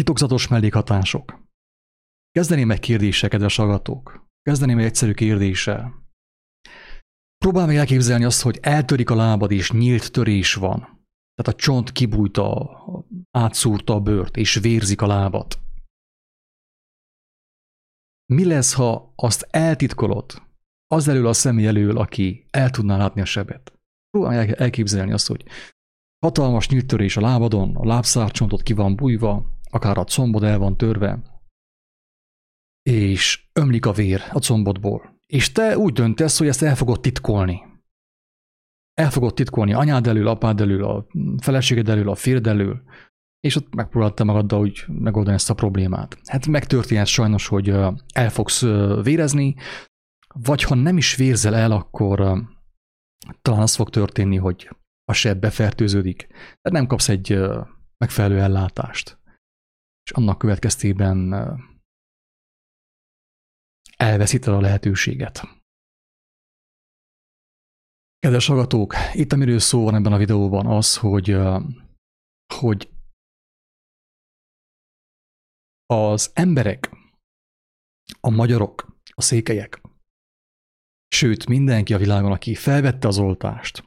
Titokzatos mellékhatások. Kezdeném egy kérdéssel, kedves hallgatók. Kezdeném egy egyszerű kérdéssel. Próbálj meg elképzelni azt, hogy eltörik a lábad, és nyílt törés van. Tehát a csont kibújta, átszúrta a bőrt, és vérzik a lábat. Mi lesz, ha azt eltitkolod az elől a személy elől, aki el tudná látni a sebet? Próbálj elképzelni azt, hogy hatalmas nyílt törés a lábadon, a lábszárcsontot ki van bújva, akár a combod el van törve, és ömlik a vér a combodból. És te úgy döntesz, hogy ezt el fogod titkolni. El fogod titkolni anyád elől, apád elől, a feleséged elől, a férd elől, és ott megpróbáltál magaddal úgy megoldani ezt a problémát. Hát megtörténhet sajnos, hogy el fogsz vérezni, vagy ha nem is vérzel el, akkor talán az fog történni, hogy a seb befertőződik, de nem kapsz egy megfelelő ellátást. És annak következtében elveszíted a lehetőséget. Kedves hallgatók, itt amiről szó van ebben a videóban az, hogy, hogy az emberek, a magyarok, a székelyek, sőt mindenki a világon, aki felvette az oltást,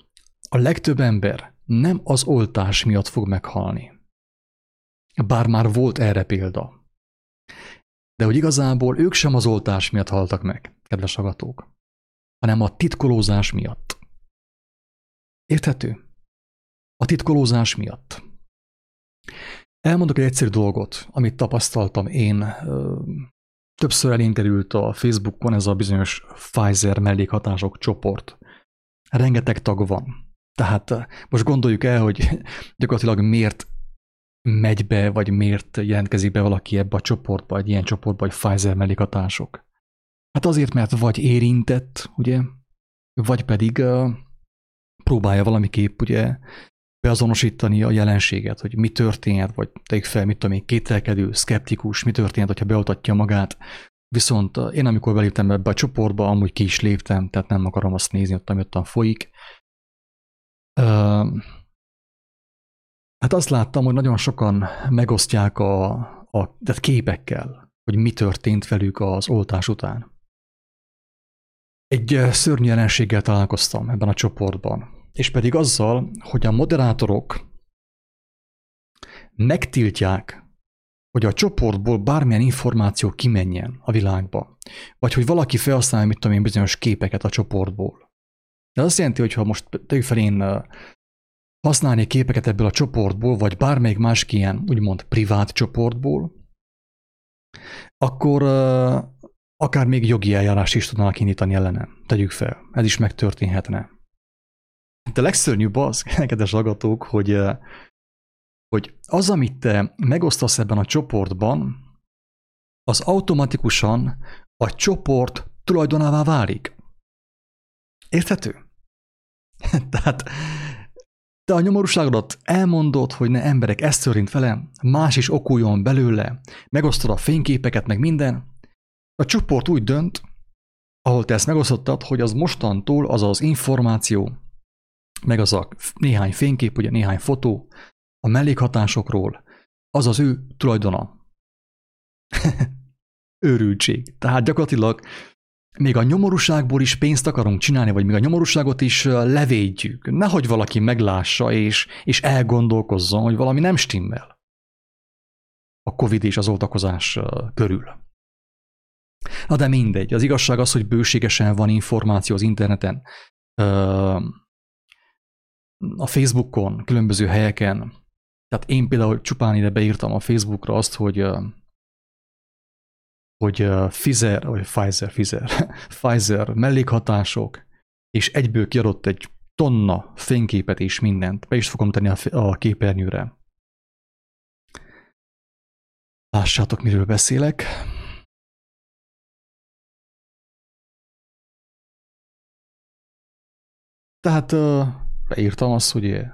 a legtöbb ember nem az oltás miatt fog meghalni. Bár már volt erre példa. De hogy igazából ők sem az oltás miatt haltak meg, kedves agatók, hanem a titkolózás miatt. Érthető? A titkolózás miatt. Elmondok egy egyszerű dolgot, amit tapasztaltam én. Többször elén került a Facebookon ez a bizonyos Pfizer mellékhatások csoport. Rengeteg tag van. Tehát most gondoljuk el, hogy gyakorlatilag miért megy be, vagy miért jelentkezik be valaki ebbe a csoportba, egy ilyen csoportba, hogy Pfizer mellékhatások. Hát azért, mert vagy érintett, ugye, vagy pedig próbálja valamiképp ugye beazonosítani a jelenséget, hogy mi történhet, vagy tegyük fel, mit tudom én, kételkedő, szkeptikus, mi történhet, hogyha beoltatja magát. Viszont én, amikor beléptem ebbe a csoportba, amúgy ki is léptem, tehát nem akarom azt nézni, ott, ami ottan folyik. Uh, Hát azt láttam, hogy nagyon sokan megosztják a, a tehát képekkel, hogy mi történt velük az oltás után. Egy szörnyű jelenséggel találkoztam ebben a csoportban, és pedig azzal, hogy a moderátorok megtiltják, hogy a csoportból bármilyen információ kimenjen a világba, vagy hogy valaki felhasználja, mit tudom én, bizonyos képeket a csoportból. De azt jelenti, hogy ha most tegyük fel én használni képeket ebből a csoportból, vagy bármelyik más ilyen úgymond privát csoportból, akkor akár még jogi eljárás is tudnának indítani ellenem. Tegyük fel, ez is megtörténhetne. De legszörnyűbb az, kedves hallgatók, hogy, hogy az, amit te megosztasz ebben a csoportban, az automatikusan a csoport tulajdonává válik. Érthető? Tehát te a nyomorúságodat elmondod, hogy ne emberek ezt történt velem, más is okuljon belőle, megosztod a fényképeket, meg minden. A csoport úgy dönt, ahol te ezt megosztottad, hogy az mostantól az az információ, meg az a néhány fénykép, ugye néhány fotó a mellékhatásokról, az az ő tulajdona. Őrültség. Tehát gyakorlatilag még a nyomorúságból is pénzt akarunk csinálni, vagy még a nyomorúságot is levédjük. Nehogy valaki meglássa és, és elgondolkozzon, hogy valami nem stimmel a Covid és az oltakozás körül. Na de mindegy, az igazság az, hogy bőségesen van információ az interneten, a Facebookon, különböző helyeken. Tehát én például csupán ide beírtam a Facebookra azt, hogy hogy Pfizer, vagy Pfizer, Pfizer, Pfizer mellékhatások, és egyből kiadott egy tonna fényképet és mindent. Be is fogom tenni a, a képernyőre. Lássátok, miről beszélek. Tehát beírtam azt, hogy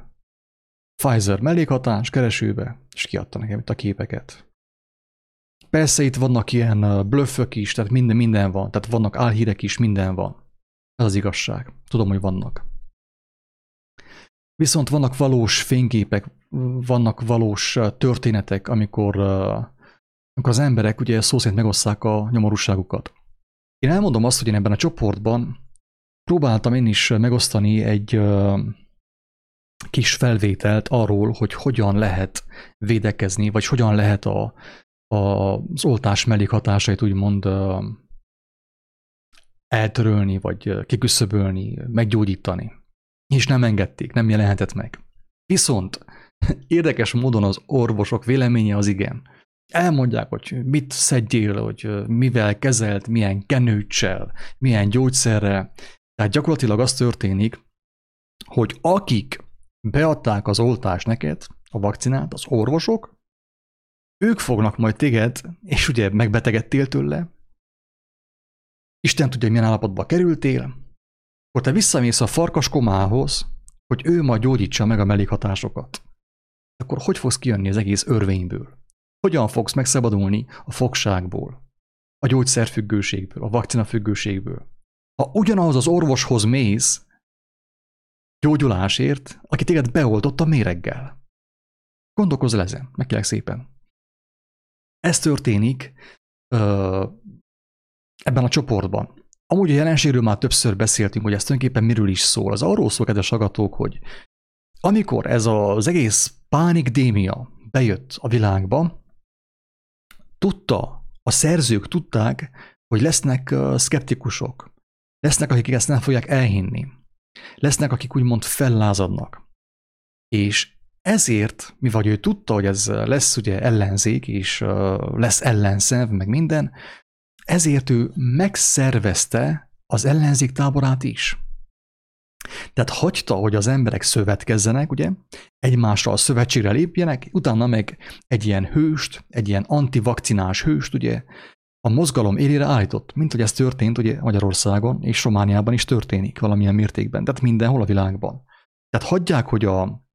Pfizer mellékhatás keresőbe, és kiadta nekem itt a képeket. Persze itt vannak ilyen blöffök is, tehát minden, minden van. Tehát vannak álhírek is, minden van. Ez az igazság. Tudom, hogy vannak. Viszont vannak valós fényképek, vannak valós történetek, amikor, amikor az emberek ugye szó szerint megosszák a nyomorúságukat. Én elmondom azt, hogy én ebben a csoportban próbáltam én is megosztani egy kis felvételt arról, hogy hogyan lehet védekezni, vagy hogyan lehet a, az oltás mellékhatásait úgymond eltörölni, vagy kiküszöbölni, meggyógyítani. És nem engedték, nem jelenhetett meg. Viszont érdekes módon az orvosok véleménye az igen. Elmondják, hogy mit szedjél, hogy mivel kezelt, milyen kenőcsel, milyen gyógyszerrel. Tehát gyakorlatilag az történik, hogy akik beadták az oltást neked, a vakcinát, az orvosok, ők fognak majd téged, és ugye megbetegedtél tőle, Isten tudja, hogy milyen állapotba kerültél, akkor te visszamész a farkas komához, hogy ő majd gyógyítsa meg a mellékhatásokat. Akkor hogy fogsz kijönni az egész örvényből? Hogyan fogsz megszabadulni a fogságból, a gyógyszerfüggőségből, a vakcinafüggőségből? Ha ugyanaz az orvoshoz mész, gyógyulásért, aki téged beoltott a méreggel. Gondolkozz ezen, meg szépen. Ez történik ö, ebben a csoportban. Amúgy a jelenségről már többször beszéltünk, hogy ez tulajdonképpen miről is szól. Az arról szól, kedves agatók, hogy amikor ez az egész pánikdémia bejött a világba, tudta, a szerzők tudták, hogy lesznek szkeptikusok, lesznek, akik ezt nem fogják elhinni, lesznek, akik úgymond fellázadnak. És ezért, mi vagy ő tudta, hogy ez lesz ugye ellenzék, és lesz ellenszenv, meg minden, ezért ő megszervezte az ellenzék táborát is. Tehát hagyta, hogy az emberek szövetkezzenek, ugye, egymással szövetségre lépjenek, utána meg egy ilyen hőst, egy ilyen antivakcinás hőst, ugye, a mozgalom élére állított, mint hogy ez történt ugye Magyarországon és Romániában is történik valamilyen mértékben, tehát mindenhol a világban. Tehát hagyják, hogy a,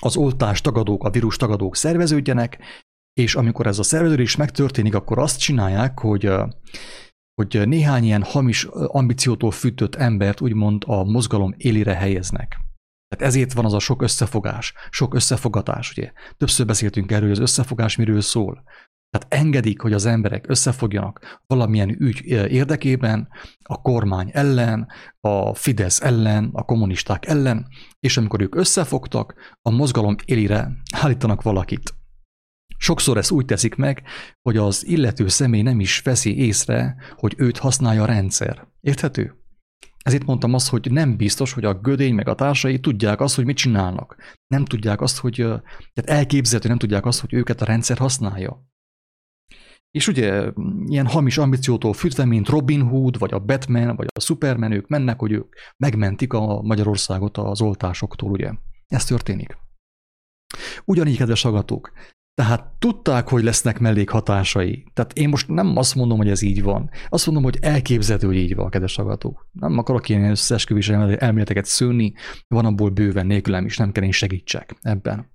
az oltás tagadók, a vírus tagadók szerveződjenek, és amikor ez a szerveződés megtörténik, akkor azt csinálják, hogy hogy néhány ilyen hamis ambíciótól fűtött embert úgymond a mozgalom élére helyeznek. Tehát ezért van az a sok összefogás, sok összefogatás, ugye. Többször beszéltünk erről, hogy az összefogás miről szól. Tehát engedik, hogy az emberek összefogjanak valamilyen ügy érdekében, a kormány ellen, a Fidesz ellen, a kommunisták ellen, és amikor ők összefogtak, a mozgalom élire állítanak valakit. Sokszor ezt úgy teszik meg, hogy az illető személy nem is veszi észre, hogy őt használja a rendszer. Érthető? Ezért mondtam azt, hogy nem biztos, hogy a gödény meg a társai tudják azt, hogy mit csinálnak. Nem tudják azt, hogy tehát elképzelhető, nem tudják azt, hogy őket a rendszer használja. És ugye ilyen hamis ambíciótól fűtve, mint Robin Hood, vagy a Batman, vagy a Superman, ők mennek, hogy ők megmentik a Magyarországot az oltásoktól, ugye. Ez történik. Ugyanígy, kedves agatók, tehát tudták, hogy lesznek mellékhatásai. Tehát én most nem azt mondom, hogy ez így van. Azt mondom, hogy elképzelhető, hogy így van, kedves hallgatók. Nem akarok ilyen összeesküvés elméleteket szőni, van abból bőven nélkülem is, nem kell én segítsek ebben.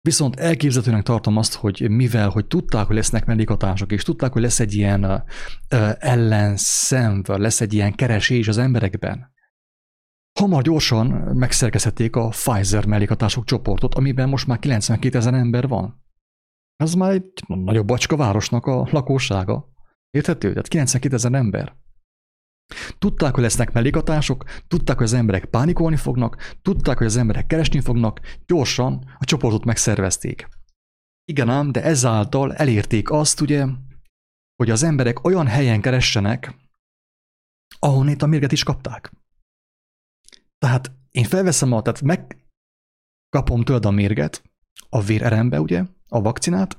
Viszont elképzelhetőnek tartom azt, hogy mivel, hogy tudták, hogy lesznek mellékhatások, és tudták, hogy lesz egy ilyen ellenszenv, lesz egy ilyen keresés az emberekben, Hamar gyorsan megszerkezhették a Pfizer mellékhatások csoportot, amiben most már 92 ezer ember van. Ez már egy nagyobb bacska városnak a lakossága. Érthető? Tehát 92 ezer ember. Tudták, hogy lesznek mellékhatások, tudták, hogy az emberek pánikolni fognak, tudták, hogy az emberek keresni fognak, gyorsan a csoportot megszervezték. Igen ám, de ezáltal elérték azt, ugye, hogy az emberek olyan helyen keressenek, ahonnét a mérget is kapták. Tehát én felveszem a, tehát megkapom tőled a mérget, a vérerembe, ugye, a vakcinát,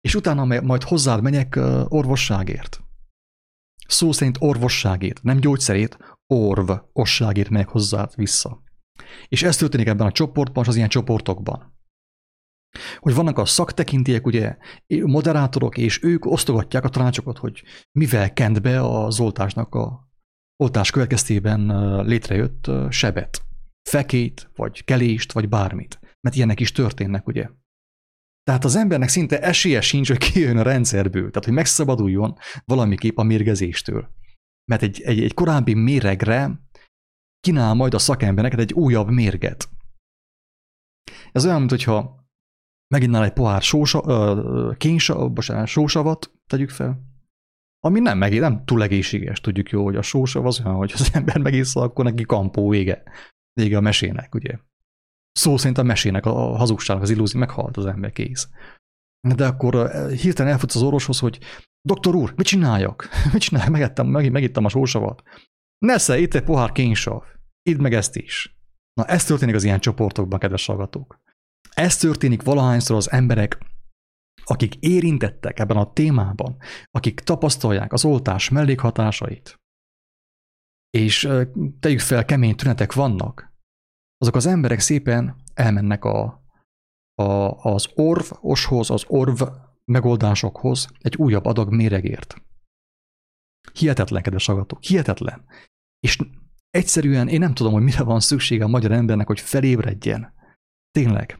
és utána majd hozzád megyek orvosságért. Szó szerint orvosságért, nem gyógyszerét, orv, osságért megyek hozzád vissza. És ez történik ebben a csoportban, és az ilyen csoportokban. Hogy vannak a szaktekintélyek, ugye, moderátorok, és ők osztogatják a tanácsokat, hogy mivel kent be az oltásnak a oltás következtében létrejött sebet, fekét, vagy kelést, vagy bármit. Mert ilyenek is történnek, ugye? Tehát az embernek szinte esélye sincs, hogy kijön a rendszerből, tehát hogy megszabaduljon valamiképp a mérgezéstől. Mert egy, egy, egy korábbi méregre kínál majd a szakember neked egy újabb mérget. Ez olyan, mint hogyha meginnál egy pohár sósa, ö, kénysa, bocsánat, sósavat, tegyük fel, ami nem, meg, nem túl egészséges, tudjuk jó, hogy a sósav az olyan, hogy az ember megissza, akkor neki kampó vége. Vége a mesének, ugye. Szó szerint a mesének, a hazugságnak, az illúzió, meghalt az ember kész. De akkor hirtelen elfutsz az orvoshoz, hogy doktor úr, mit csináljak? mit csináljak? Megettem, meg, megittem a sósavat. Nesze, itt egy pohár kénysav. Idd meg ezt is. Na, ez történik az ilyen csoportokban, kedves hallgatók. Ez történik valahányszor az emberek, akik érintettek ebben a témában, akik tapasztalják az oltás mellékhatásait, és tegyük fel, kemény tünetek vannak, azok az emberek szépen elmennek a, a, az orvoshoz, az orv megoldásokhoz egy újabb adag méregért. Hihetetlen, kedves agatok, hihetetlen. És egyszerűen én nem tudom, hogy mire van szüksége a magyar embernek, hogy felébredjen. Tényleg.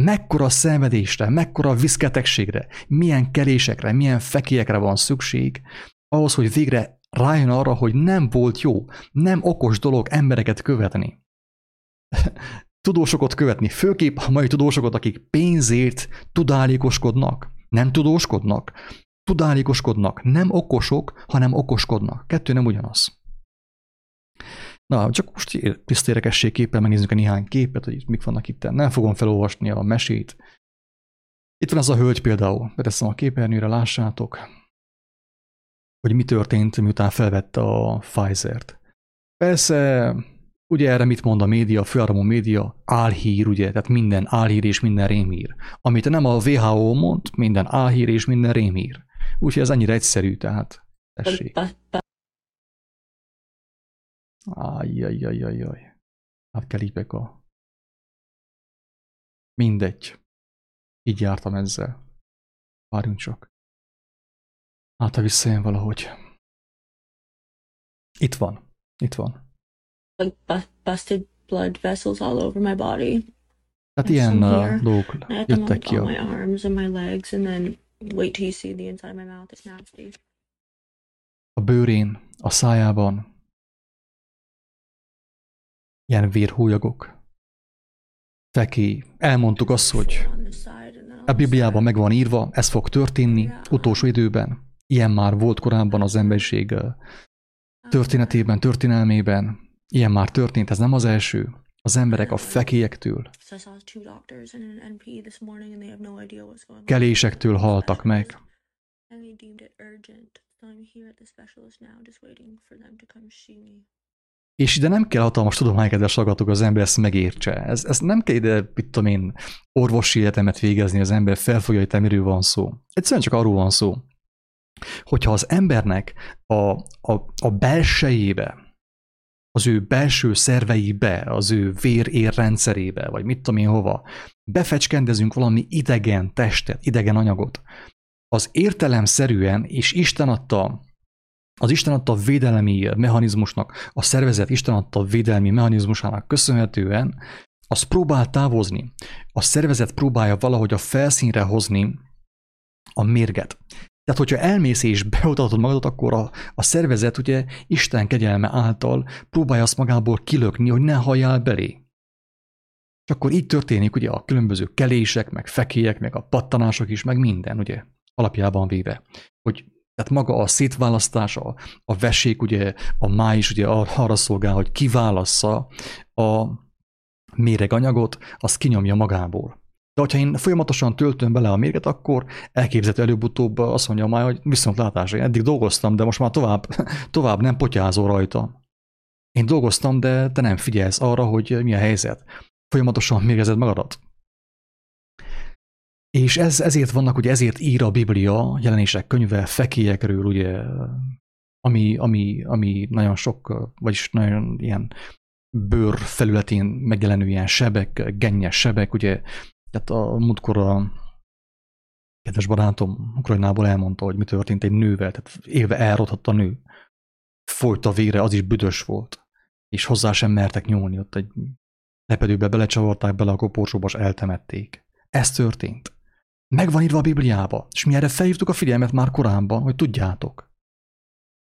Mekkora szenvedésre, mekkora viszketegségre, milyen kelésekre, milyen fekélyekre van szükség, ahhoz, hogy végre rájön arra, hogy nem volt jó, nem okos dolog embereket követni. Tudósokat követni, főképp a mai tudósokat, akik pénzért tudálékoskodnak, nem tudóskodnak, tudálékoskodnak, nem okosok, hanem okoskodnak. Kettő nem ugyanaz. Na, csak most tiszta képpel megnézzük a néhány képet, hogy mik vannak itt. Nem fogom felolvasni a mesét. Itt van az a hölgy például, beteszem a képernyőre, lássátok, hogy mi történt, miután felvette a Pfizer-t. Persze, ugye erre mit mond a média, a főáramú média? Álhír, ugye, tehát minden álhír és minden rémhír. Amit nem a WHO mond, minden álhír és minden rémhír. Úgyhogy ez annyira egyszerű, tehát tessék. Ajjajjajjaj. Hát kell a... Mindegy. Így jártam ezzel. Várjunk csak. Hát, ha visszajön valahogy. Itt van. Itt van. Like busted blood vessels all over my body. Hát ilyen uh, dolgok jöttek ki my arms and my legs, and then wait till you see the inside of my mouth. It's nasty. A bőrén, a szájában, ilyen vérhújagok. Feki, elmondtuk azt, hogy a Bibliában meg van írva, ez fog történni utolsó időben. Ilyen már volt korábban az emberiség történetében, történelmében. Ilyen már történt, ez nem az első. Az emberek a fekélyektől, kelésektől haltak meg. És ide nem kell hatalmas tudománykedves hallgatók, az ember ezt megértse. Ez, ez nem kell ide, mit tudom én, orvosi életemet végezni, az ember felfogja, hogy miről van szó. Egyszerűen csak arról van szó, hogyha az embernek a, a, a belsejébe, az ő belső szerveibe, az ő vér rendszerébe, vagy mit tudom én hova, befecskendezünk valami idegen testet, idegen anyagot, az értelemszerűen, és Isten adta az Isten adta védelmi mechanizmusnak, a szervezet Isten adta védelmi mechanizmusának köszönhetően, az próbál távozni. A szervezet próbálja valahogy a felszínre hozni a mérget. Tehát, hogyha elmész és beutatod magadat, akkor a, a szervezet ugye Isten kegyelme által próbálja azt magából kilökni, hogy ne halljál belé. És akkor így történik ugye a különböző kelések, meg fekélyek, meg a pattanások is, meg minden, ugye, alapjában véve. Hogy tehát maga a szétválasztás, a, a vesék, ugye a máj is ugye arra szolgál, hogy kiválassza a méreganyagot, az kinyomja magából. De hogyha én folyamatosan töltöm bele a mérget, akkor elképzelhető előbb-utóbb azt mondja már, hogy viszontlátásra. Eddig dolgoztam, de most már tovább, tovább nem potyázó rajta. Én dolgoztam, de te nem figyelsz arra, hogy mi a helyzet. Folyamatosan mérgezed magadat. És ez, ezért vannak, ugye ezért ír a Biblia jelenések könyve fekélyekről, ugye, ami, ami, ami nagyon sok, vagyis nagyon ilyen bőr felületén megjelenő ilyen sebek, gennyes sebek, ugye, tehát a múltkor a kedves barátom Ukrajnából elmondta, hogy mi történt egy nővel, tehát élve elrothatta a nő. Folyt a vére, az is büdös volt, és hozzá sem mertek nyúlni, ott egy lepedőbe belecsavarták bele a koporsóba, és eltemették. Ez történt. Meg van írva a Bibliába, és mi erre felhívtuk a figyelmet már korábban, hogy tudjátok.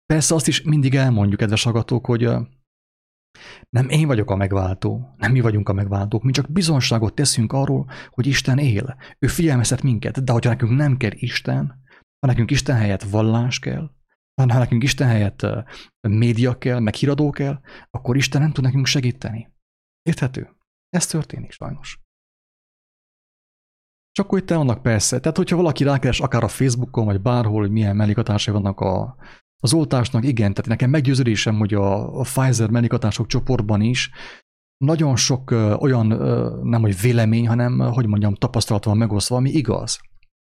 Persze azt is mindig elmondjuk, kedves agatók, hogy Nem én vagyok a megváltó, nem mi vagyunk a megváltók, mi csak bizonságot teszünk arról, hogy Isten él. Ő figyelmeztet minket, de hogyha nekünk nem kell Isten, ha nekünk Isten helyett vallás kell, ha nekünk Isten helyett média kell, meg híradó kell, akkor Isten nem tud nekünk segíteni. Érthető? Ez történik sajnos. Csak akkor itt vannak persze. Tehát, hogyha valaki rákeres akár a Facebookon, vagy bárhol, hogy milyen mellékhatásai vannak a, az oltásnak, igen, tehát nekem meggyőződésem, hogy a, Pfizer mellékhatások csoportban is nagyon sok olyan, nem hogy vélemény, hanem, hogy mondjam, tapasztalat van megosztva, ami igaz.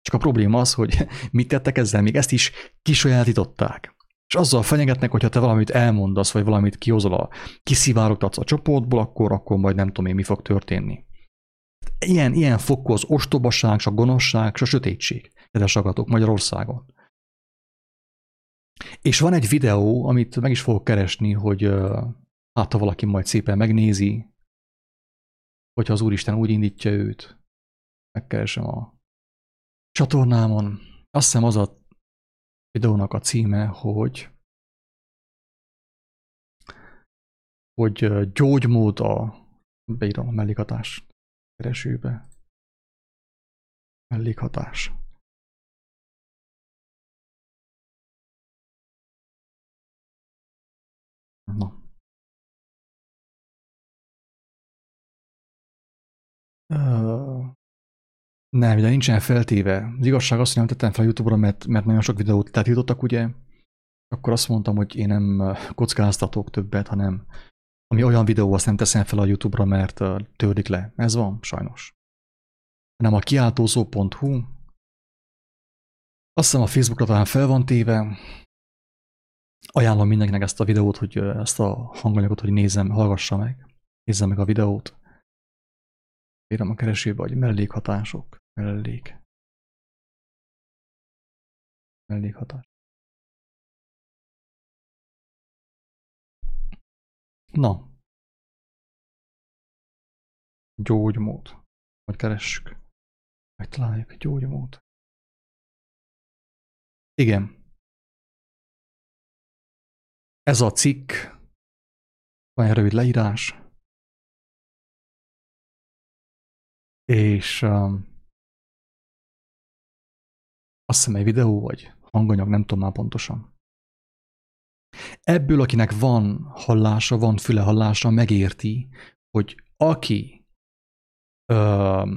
Csak a probléma az, hogy mit tettek ezzel, még ezt is kisajátították. És azzal fenyegetnek, hogyha te valamit elmondasz, vagy valamit kihozol, a, kiszivárogtatsz a csoportból, akkor, akkor majd nem tudom én, mi fog történni. Ilyen, ilyen fokú az ostobaság, a gonoszság, a sötétség, kedves agatok Magyarországon. És van egy videó, amit meg is fogok keresni, hogy hát ha valaki majd szépen megnézi, hogyha az Úristen úgy indítja őt, megkeresem a csatornámon. Azt hiszem az a videónak a címe, hogy hogy gyógymód a beírom a mellékhatás keresőbe. Mellékhatás. Na. Nem, ugye nincsen feltéve. Az igazság az, hogy nem tettem fel YouTube-ra, mert, mert nagyon sok videót letiltottak, ugye. Akkor azt mondtam, hogy én nem kockáztatok többet, hanem ami olyan videó, azt nem teszem fel a YouTube-ra, mert törlik le. Ez van, sajnos. Nem a kiáltózó.hu. Azt hiszem a Facebookra talán fel van téve. Ajánlom mindenkinek ezt a videót, hogy ezt a hanganyagot, hogy nézzem, hallgassa meg. Nézzem meg a videót. Írom a keresőbe, hogy mellékhatások. Mellék. Mellékhatás. Na. Gyógymód. Hogy keressük. Megtaláljuk a gyógymód. Igen. Ez a cikk. Van egy rövid leírás. És um, azt hiszem egy videó, vagy hanganyag, nem tudom már pontosan. Ebből, akinek van hallása, van füle hallása, megérti, hogy aki ö,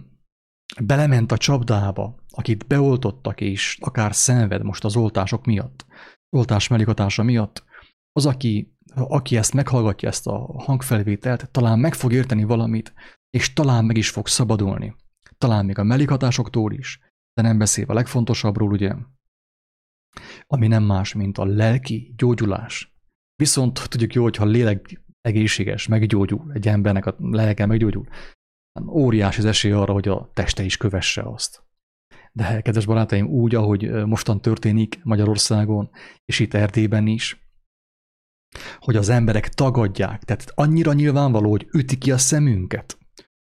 belement a csapdába, akit beoltottak, és akár szenved most az oltások miatt, oltás mellékhatása miatt, az, aki, aki ezt meghallgatja, ezt a hangfelvételt, talán meg fog érteni valamit, és talán meg is fog szabadulni. Talán még a mellékhatásoktól is, de nem beszél a legfontosabbról, ugye, ami nem más, mint a lelki gyógyulás. Viszont tudjuk jó, hogyha a lélek egészséges, meggyógyul, egy embernek a lelke meggyógyul, óriási az esély arra, hogy a teste is kövesse azt. De kedves barátaim, úgy, ahogy mostan történik Magyarországon, és itt Erdélyben is, hogy az emberek tagadják, tehát annyira nyilvánvaló, hogy üti ki a szemünket,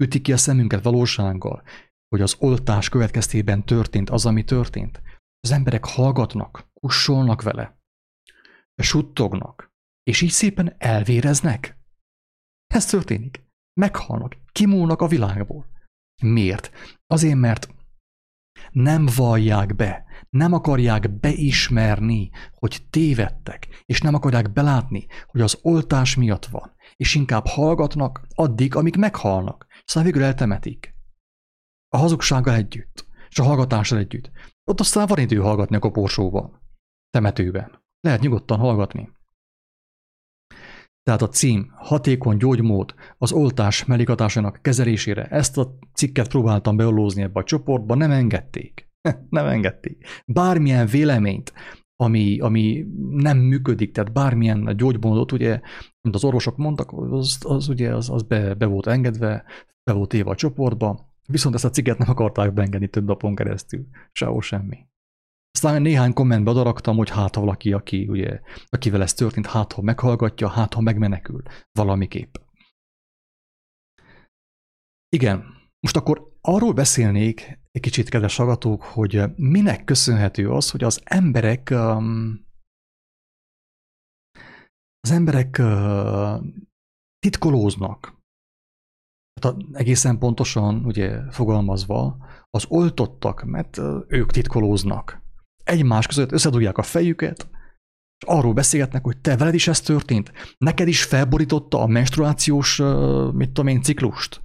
üti ki a szemünket valósággal, hogy az oltás következtében történt az, ami történt. Az emberek hallgatnak, kussolnak vele, suttognak, és így szépen elvéreznek. Ez történik. Meghalnak, kimúlnak a világból. Miért? Azért, mert nem vallják be, nem akarják beismerni, hogy tévedtek, és nem akarják belátni, hogy az oltás miatt van, és inkább hallgatnak addig, amíg meghalnak, szóval végül eltemetik. A hazugsággal együtt, és a hallgatással együtt. Ott aztán van idő hallgatni a koporsóban, temetőben. Lehet nyugodtan hallgatni. Tehát a cím hatékony gyógymód az oltás mellékhatásának kezelésére. Ezt a cikket próbáltam beolózni ebbe a csoportba, nem engedték. nem engedték. Bármilyen véleményt, ami, ami nem működik, tehát bármilyen gyógymódot, ugye, mint az orvosok mondtak, az, az ugye az, az be, be volt engedve, be volt éve a csoportba, viszont ezt a cikket nem akarták beengedni több napon keresztül. Sehol semmi. Aztán néhány kommentbe odaraktam, hogy hát ha valaki, aki, ugye, akivel ez történt, hát ha meghallgatja, hát ha megmenekül valamiképp. Igen, most akkor arról beszélnék egy kicsit, kedves hallgatók, hogy minek köszönhető az, hogy az emberek az emberek titkolóznak. Tehát egészen pontosan, ugye fogalmazva, az oltottak, mert ők titkolóznak. Egymás között összedugják a fejüket, és arról beszélgetnek, hogy te veled is ez történt, neked is felborította a menstruációs, mit tudom én, ciklust.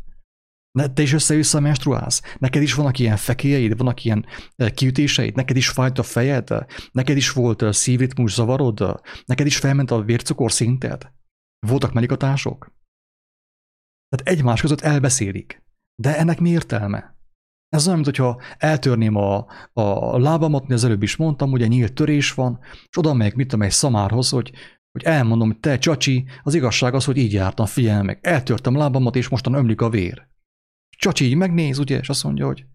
Te is össze-vissza menstruálsz? Neked is vannak ilyen fekélyeid, vannak ilyen kiütéseid? Neked is fájt a fejed? Neked is volt szívritmus zavarod? Neked is felment a vércukor szinted? Voltak medikatások? Tehát egymás között elbeszélik. De ennek mi értelme? Ez olyan, mintha eltörném a, a lábamat, mint az előbb is mondtam, ugye nyílt törés van, és oda megyek, mit tudom, egy szamárhoz, hogy, hogy elmondom, hogy te csacsi, az igazság az, hogy így jártam, figyelj meg, eltörtem lábamat, és mostan ömlik a vér. Csacsi így megnéz, ugye, és azt mondja, hogy,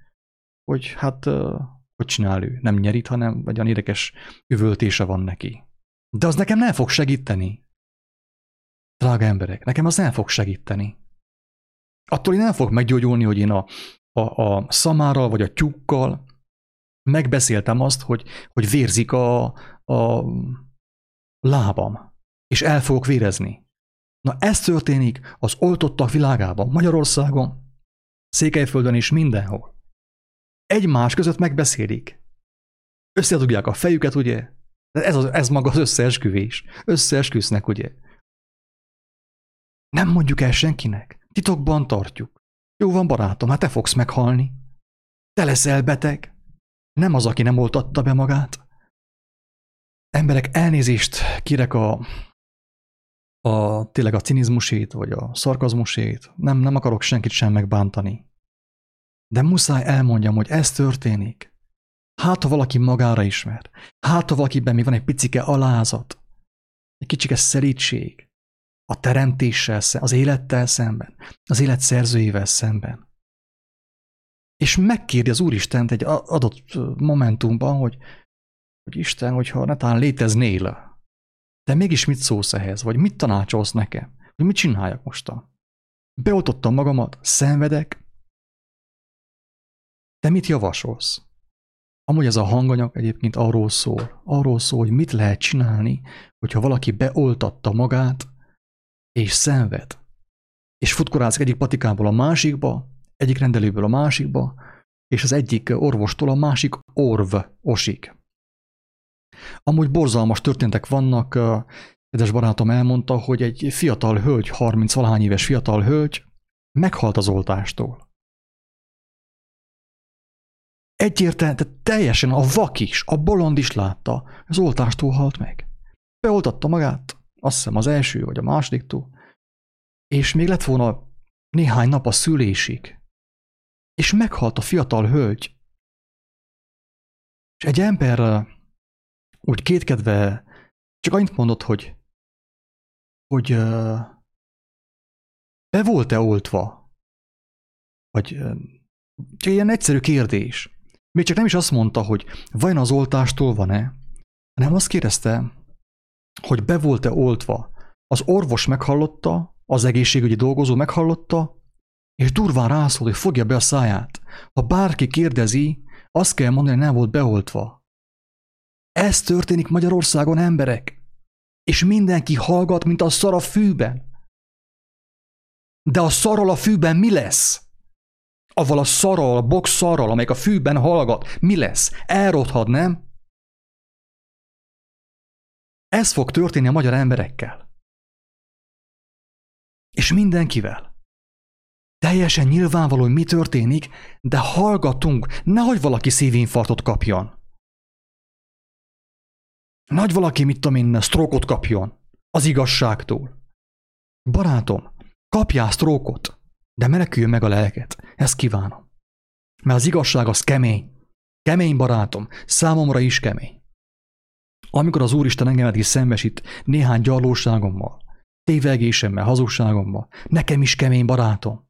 hogy hát, hogy csinál ő? Nem nyerít, hanem vagy olyan érdekes üvöltése van neki. De az nekem nem fog segíteni. Drága emberek, nekem az nem fog segíteni. Attól én nem fog meggyógyulni, hogy én a, a, a szamárral vagy a tyúkkal megbeszéltem azt, hogy, hogy vérzik a, a lábam, és el fogok vérezni. Na ez történik az oltottak világában, Magyarországon, Székelyföldön és mindenhol. Egymás között megbeszélik. Összedugják a fejüket, ugye? Ez, az, ez maga az összeesküvés. Összeesküsznek, ugye? Nem mondjuk el senkinek. Titokban tartjuk. Jó van, barátom, hát te fogsz meghalni. Te leszel beteg. Nem az, aki nem oltatta be magát. Emberek, elnézést kérek a, a tényleg a cinizmusét, vagy a szarkazmusét. Nem, nem akarok senkit sem megbántani. De muszáj elmondjam, hogy ez történik. Hát, ha valaki magára ismer. Hát, ha valakiben még van egy picike alázat. Egy kicsike szerítség a teremtéssel, az élettel szemben, az élet szerzőjével szemben. És megkéri az Úristent egy adott momentumban, hogy, hogy Isten, hogyha netán léteznél, de mégis mit szólsz ehhez, vagy mit tanácsolsz nekem, hogy mit csináljak mostan? Beoltottam magamat, szenvedek, te mit javasolsz? Amúgy ez a hanganyag egyébként arról szól, arról szól, hogy mit lehet csinálni, hogyha valaki beoltatta magát, és szenved, és futkorászik egyik patikából a másikba, egyik rendelőből a másikba, és az egyik orvostól a másik orv osik. Amúgy borzalmas történtek vannak, kedves barátom elmondta, hogy egy fiatal hölgy, 30 valahány éves fiatal hölgy meghalt az oltástól. Egyértelműen, tehát teljesen a vak is, a bolond is látta, az oltástól halt meg. Beoltatta magát, azt hiszem az első vagy a másodiktól, és még lett volna néhány nap a szülésig, és meghalt a fiatal hölgy. És egy ember úgy kétkedve csak annyit mondott, hogy hogy be volt-e oltva? Vagy csak ilyen egyszerű kérdés. Még csak nem is azt mondta, hogy vajon az oltástól van-e, hanem azt kérdezte, hogy be volt-e oltva. Az orvos meghallotta, az egészségügyi dolgozó meghallotta, és durván rászól, hogy fogja be a száját. Ha bárki kérdezi, azt kell mondani, hogy nem volt beoltva. Ez történik Magyarországon, emberek. És mindenki hallgat, mint a szar a fűben. De a szarral a fűben mi lesz? Aval a szarral, a box szarral, amelyik a fűben hallgat, mi lesz? Elrothad, nem? Ez fog történni a magyar emberekkel. És mindenkivel. Teljesen nyilvánvaló, hogy mi történik, de hallgatunk, nehogy valaki szívinfarktot kapjon. Nagy valaki, mit tudom én, sztrókot kapjon az igazságtól. Barátom, kapjál sztrókot, de meneküljön meg a lelket. Ezt kívánom. Mert az igazság az kemény. Kemény, barátom. Számomra is kemény. Amikor az Úristen engemet is szembesít néhány gyarlóságommal, tévegésemmel, hazugságommal, nekem is kemény, barátom.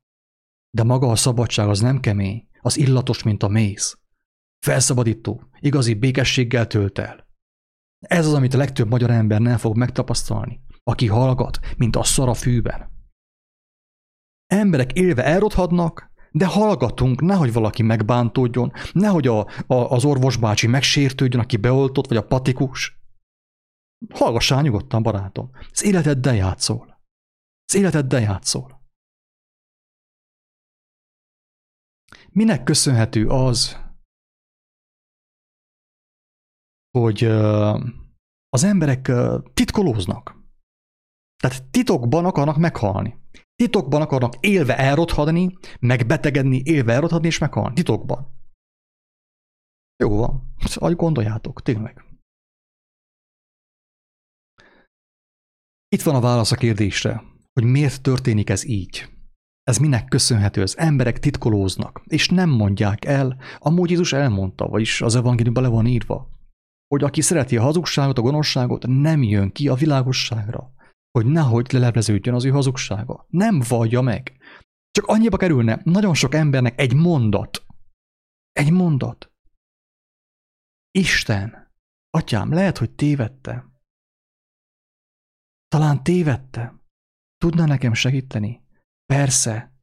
De maga a szabadság az nem kemény, az illatos, mint a méz. Felszabadító, igazi békességgel tölt el. Ez az, amit a legtöbb magyar ember nem fog megtapasztalni, aki hallgat, mint a szar a fűben. Emberek élve elrothadnak, de hallgatunk, nehogy valaki megbántódjon, nehogy a, a, az orvosbácsi megsértődjön, aki beoltott, vagy a patikus. Hallgassál nyugodtan, barátom. Az életeddel játszol. Az életeddel játszol. Minek köszönhető az, hogy az emberek titkolóznak. Tehát titokban akarnak meghalni. Titokban akarnak élve elrothadni, megbetegedni, élve elrothadni és meghalni. Titokban. Jó van. Ahogy gondoljátok, tényleg. Itt van a válasz a kérdésre, hogy miért történik ez így. Ez minek köszönhető? Az emberek titkolóznak, és nem mondják el, amúgy Jézus elmondta, vagyis az evangéliumban le van írva, hogy aki szereti a hazugságot, a gonoszságot, nem jön ki a világosságra, hogy nehogy lelepleződjön az ő hazugsága. Nem vallja meg. Csak annyiba kerülne nagyon sok embernek egy mondat. Egy mondat. Isten, atyám, lehet, hogy tévedte. Talán tévedte. Tudna nekem segíteni? Persze.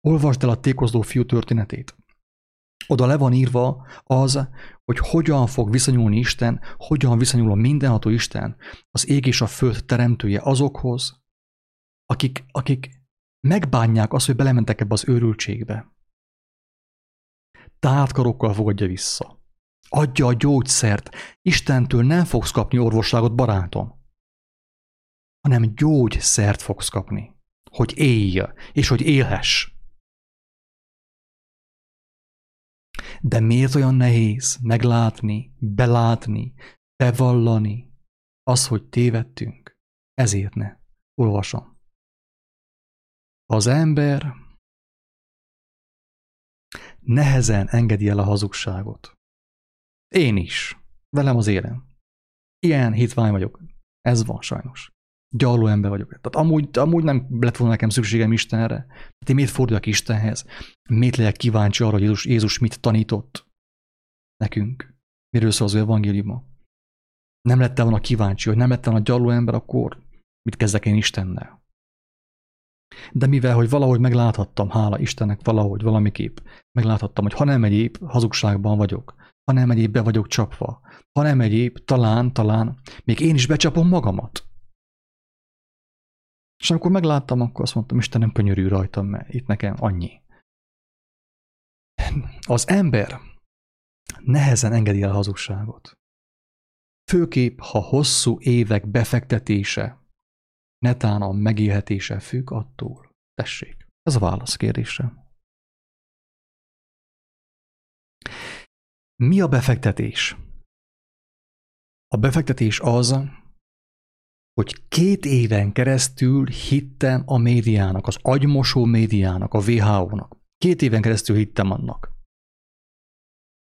Olvasd el a tékozló fiú történetét. Oda le van írva az, hogy hogyan fog viszonyulni Isten, hogyan viszonyul a mindenható Isten, az ég és a föld teremtője azokhoz, akik, akik megbánják azt, hogy belementek ebbe az őrültségbe. Tártkarokkal fogadja vissza. Adja a gyógyszert. Istentől nem fogsz kapni orvosságot, barátom, hanem gyógyszert fogsz kapni, hogy élj, és hogy élhess. De miért olyan nehéz meglátni, belátni, bevallani az, hogy tévedtünk? Ezért ne. Olvasom. Az ember nehezen engedi el a hazugságot. Én is. Velem az élem. Ilyen hitvány vagyok. Ez van sajnos. Gyarló ember vagyok. Tehát amúgy, amúgy nem lett volna nekem szükségem Istenre. Tehát én miért forduljak Istenhez? Miért legyek kíváncsi arra, hogy Jézus, Jézus mit tanított nekünk? Miről szól az evangéliuma? Nem lettem volna kíváncsi, hogy nem lettem volna gyarló ember, akkor mit kezdek én Istennel? De mivel, hogy valahogy megláthattam, hála Istennek valahogy, valamiképp, megláthattam, hogy ha nem egyéb, hazugságban vagyok, ha nem egyéb, be vagyok csapva, ha nem egyéb, talán, talán, még én is becsapom magamat. És amikor megláttam, akkor azt mondtam, Istenem, könyörű rajtam, mert itt nekem annyi. Az ember nehezen engedi el hazugságot. Főképp, ha hosszú évek befektetése, netán a megélhetése függ attól. Tessék, ez a válasz kérdésre. Mi a befektetés? A befektetés az, hogy két éven keresztül hittem a médiának, az agymosó médiának, a WHO-nak. Két éven keresztül hittem annak.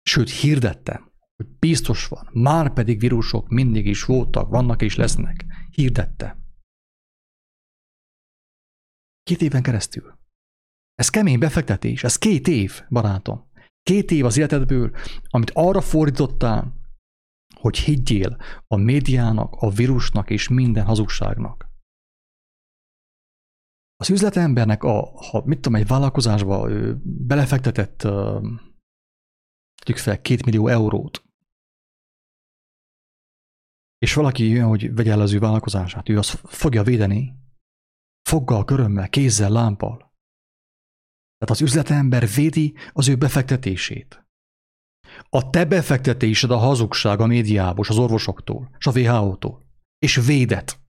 Sőt, hirdettem, hogy biztos van, már pedig vírusok mindig is voltak, vannak és lesznek. Hirdette. Két éven keresztül. Ez kemény befektetés, ez két év, barátom. Két év az életedből, amit arra fordítottál, hogy higgyél a médiának, a vírusnak és minden hazugságnak. Az üzletembernek, a, ha mit tudom, egy vállalkozásba ő belefektetett tegyük fel két millió eurót, és valaki jön, hogy vegye el az ő vállalkozását, ő azt fogja védeni, foggal, körömmel, kézzel, lámpal. Tehát az üzletember védi az ő befektetését. A te befektetésed a hazugság a médiából, az orvosoktól, és a WHO-tól. És védet.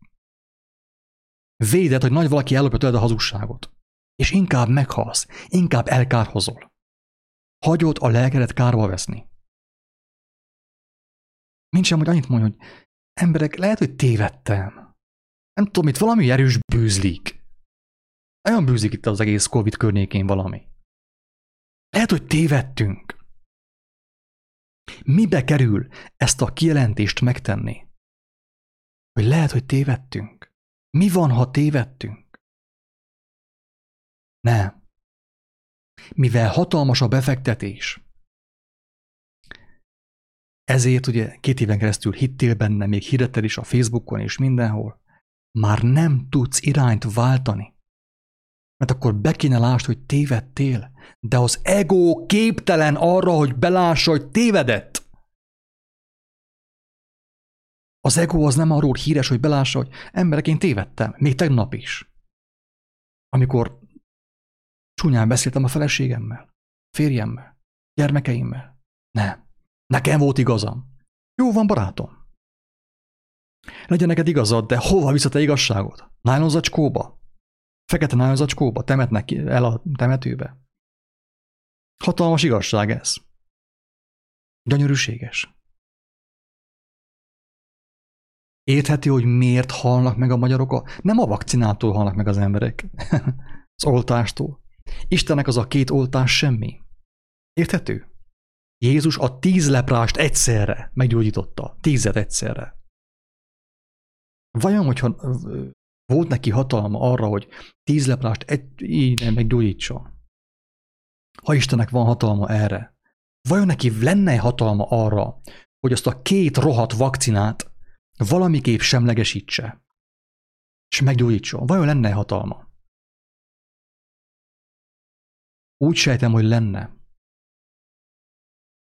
Védet, hogy nagy valaki ellopja tőled a hazugságot. És inkább meghalsz, inkább elkárhozol. Hagyod a lelkedet kárba veszni. Mint sem, hogy annyit mondja, hogy emberek, lehet, hogy tévedtem. Nem tudom, itt valami erős bűzlik. Nagyon bűzik itt az egész Covid környékén valami. Lehet, hogy tévedtünk. Mibe kerül ezt a kijelentést megtenni? Hogy lehet, hogy tévedtünk. Mi van, ha tévedtünk? Nem. Mivel hatalmas a befektetés, ezért ugye két éven keresztül hittél benne, még hirdetted is a Facebookon és mindenhol, már nem tudsz irányt váltani. Mert akkor be kéne lásd, hogy tévedtél, de az ego képtelen arra, hogy belássa, hogy tévedett. Az ego az nem arról híres, hogy belássa, hogy emberek, én tévedtem, még tegnap is. amikor csúnyán beszéltem a feleségemmel, férjemmel, gyermekeimmel. Nem. Nekem volt igazam. Jó van, barátom. Legyen neked igazad, de hova visz a te igazságod? Nylonzacskóba? Fekete nylonzacskóba? Temetnek el a temetőbe? Hatalmas igazság ez. Gyönyörűséges. Érthető, hogy miért halnak meg a magyarok? A... Nem a vakcinától halnak meg az emberek. az oltástól. Istennek az a két oltás semmi. Érthető? Jézus a tíz leprást egyszerre meggyógyította. Tízet egyszerre. Vajon, hogyha volt neki hatalma arra, hogy tíz leprást egy, így meggyógyítson? Ha Istennek van hatalma erre, vajon neki lenne hatalma arra, hogy azt a két rohadt vakcinát valamiképp semlegesítse, és meggyógyítson? Vajon lenne hatalma? Úgy sejtem, hogy lenne.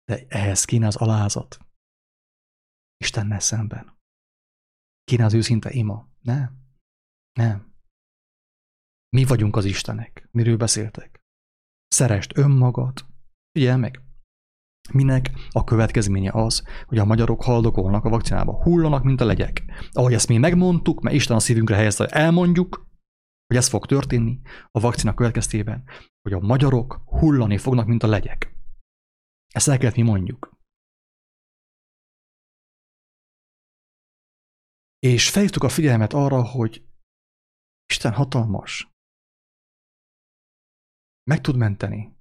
De ehhez kéne az alázat. Istennel szemben. Kéne az őszinte ima. Nem. Nem. Mi vagyunk az Istenek. Miről beszéltek? Szerest önmagad. Figyelj meg. Minek a következménye az, hogy a magyarok haldokolnak a vakcinába, hullanak, mint a legyek. Ahogy ezt mi megmondtuk, mert Isten a szívünkre helyezte, elmondjuk, hogy ez fog történni a vakcina következtében, hogy a magyarok hullani fognak, mint a legyek. Ezt el kellett mi mondjuk. És felhívtuk a figyelmet arra, hogy Isten hatalmas. Meg tud menteni.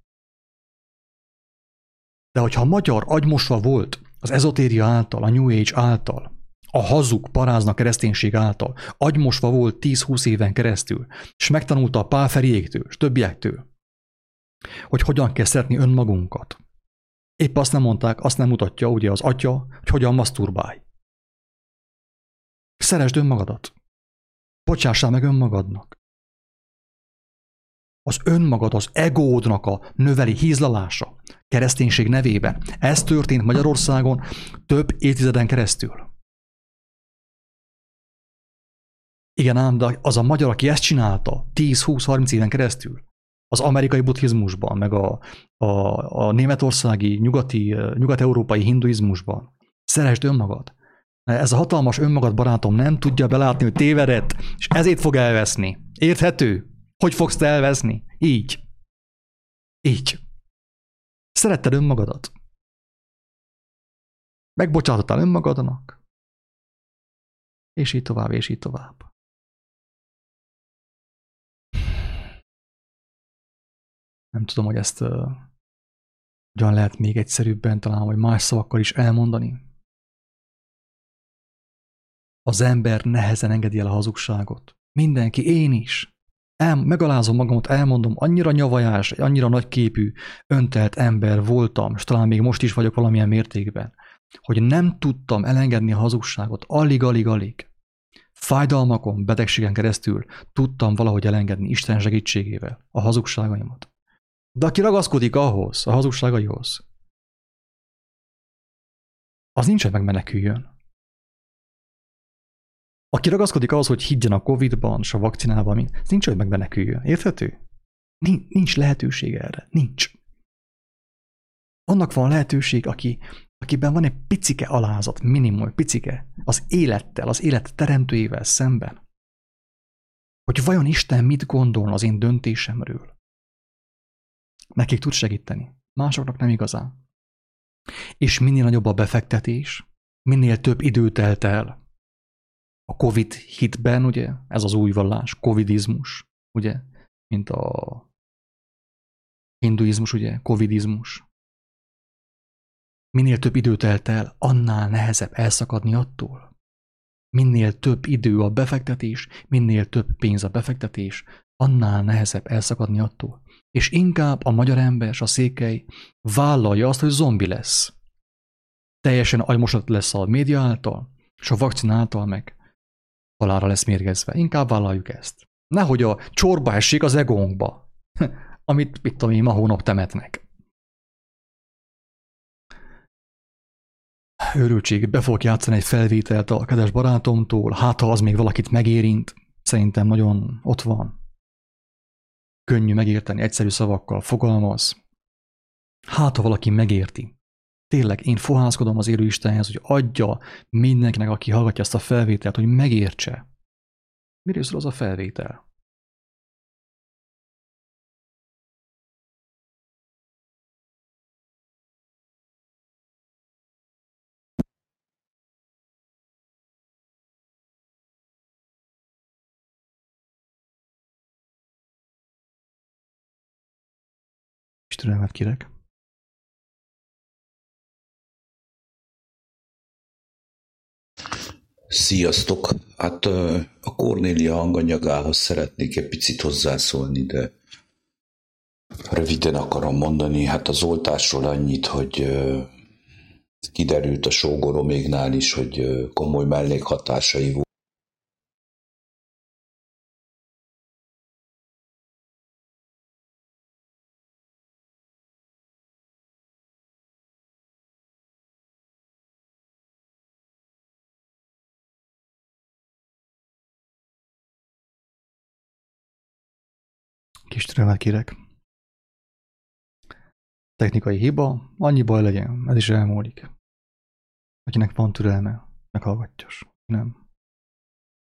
De hogyha a magyar agymosva volt az ezotéria által, a New Age által, a hazug parázna kereszténység által, agymosva volt 10-20 éven keresztül, és megtanulta a pálferiéktől, és többiektől, hogy hogyan kell szeretni önmagunkat. Épp azt nem mondták, azt nem mutatja ugye az atya, hogy hogyan maszturbálj. Szeresd önmagadat. Bocsássál meg önmagadnak. Az önmagad, az egódnak a növeli hízlalása kereszténység nevében. Ez történt Magyarországon több évtizeden keresztül. Igen ám, de az a magyar, aki ezt csinálta 10-20-30 éven keresztül, az amerikai buddhizmusban, meg a, a, a németországi, nyugati, nyugat-európai hinduizmusban. Szeresd önmagad. Ez a hatalmas önmagad barátom nem tudja belátni, hogy tévedett, és ezért fog elveszni. Érthető? Hogy fogsz te elveszni? Így. Így. Szeretted önmagadat? Megbocsátottál önmagadnak? És így tovább, és így tovább. Nem tudom, hogy ezt uh, hogyan lehet még egyszerűbben talán, vagy más szavakkal is elmondani. Az ember nehezen engedi el a hazugságot. Mindenki, én is. El, megalázom magamat, elmondom, annyira nyavajás, annyira nagyképű, öntelt ember voltam, és talán még most is vagyok valamilyen mértékben, hogy nem tudtam elengedni a hazugságot, alig, alig, alig. Fájdalmakon, betegségen keresztül tudtam valahogy elengedni Isten segítségével a hazugságaimat. De aki ragaszkodik ahhoz, a hazugságaihoz, az nincs, hogy megmeneküljön. Aki ragaszkodik ahhoz, hogy higgyen a Covid-ban és a vakcinában, az nincs, hogy megmeneküljön. Érthető? Nincs lehetőség erre. Nincs. Annak van lehetőség, aki, akiben van egy picike alázat, minimum, picike, az élettel, az élet teremtőjével szemben. Hogy vajon Isten mit gondol az én döntésemről. Nekik tud segíteni, másoknak nem igazán. És minél nagyobb a befektetés, minél több idő telt el a Covid hitben, ugye, ez az új vallás, Covidizmus, ugye, mint a hinduizmus, ugye, Covidizmus. Minél több idő telt el, annál nehezebb elszakadni attól. Minél több idő a befektetés, minél több pénz a befektetés, annál nehezebb elszakadni attól és inkább a magyar ember és a székely vállalja azt, hogy zombi lesz. Teljesen agymosat lesz a média által, és a vakcina által meg halára lesz mérgezve. Inkább vállaljuk ezt. Nehogy a csorba essék az egónkba, amit, mit tudom én, ma hónap temetnek. Őrültség, be fogok játszani egy felvételt a kedves barátomtól, hát ha az még valakit megérint, szerintem nagyon ott van könnyű megérteni, egyszerű szavakkal fogalmaz. Hát, ha valaki megérti, tényleg én fohászkodom az élő Istenhez, hogy adja mindenkinek, aki hallgatja ezt a felvételt, hogy megértse. Miről szól az a felvétel? Türelmet kérek. Sziasztok! Hát a Kornélia hanganyagához szeretnék egy picit hozzászólni, de röviden akarom mondani. Hát az oltásról annyit, hogy kiderült a sógoroméknál is, hogy komoly mellékhatásai Kis türelmet kérek. Technikai hiba, annyi baj legyen, ez is elmúlik. Akinek van türelme, meghallgatjas. Nem.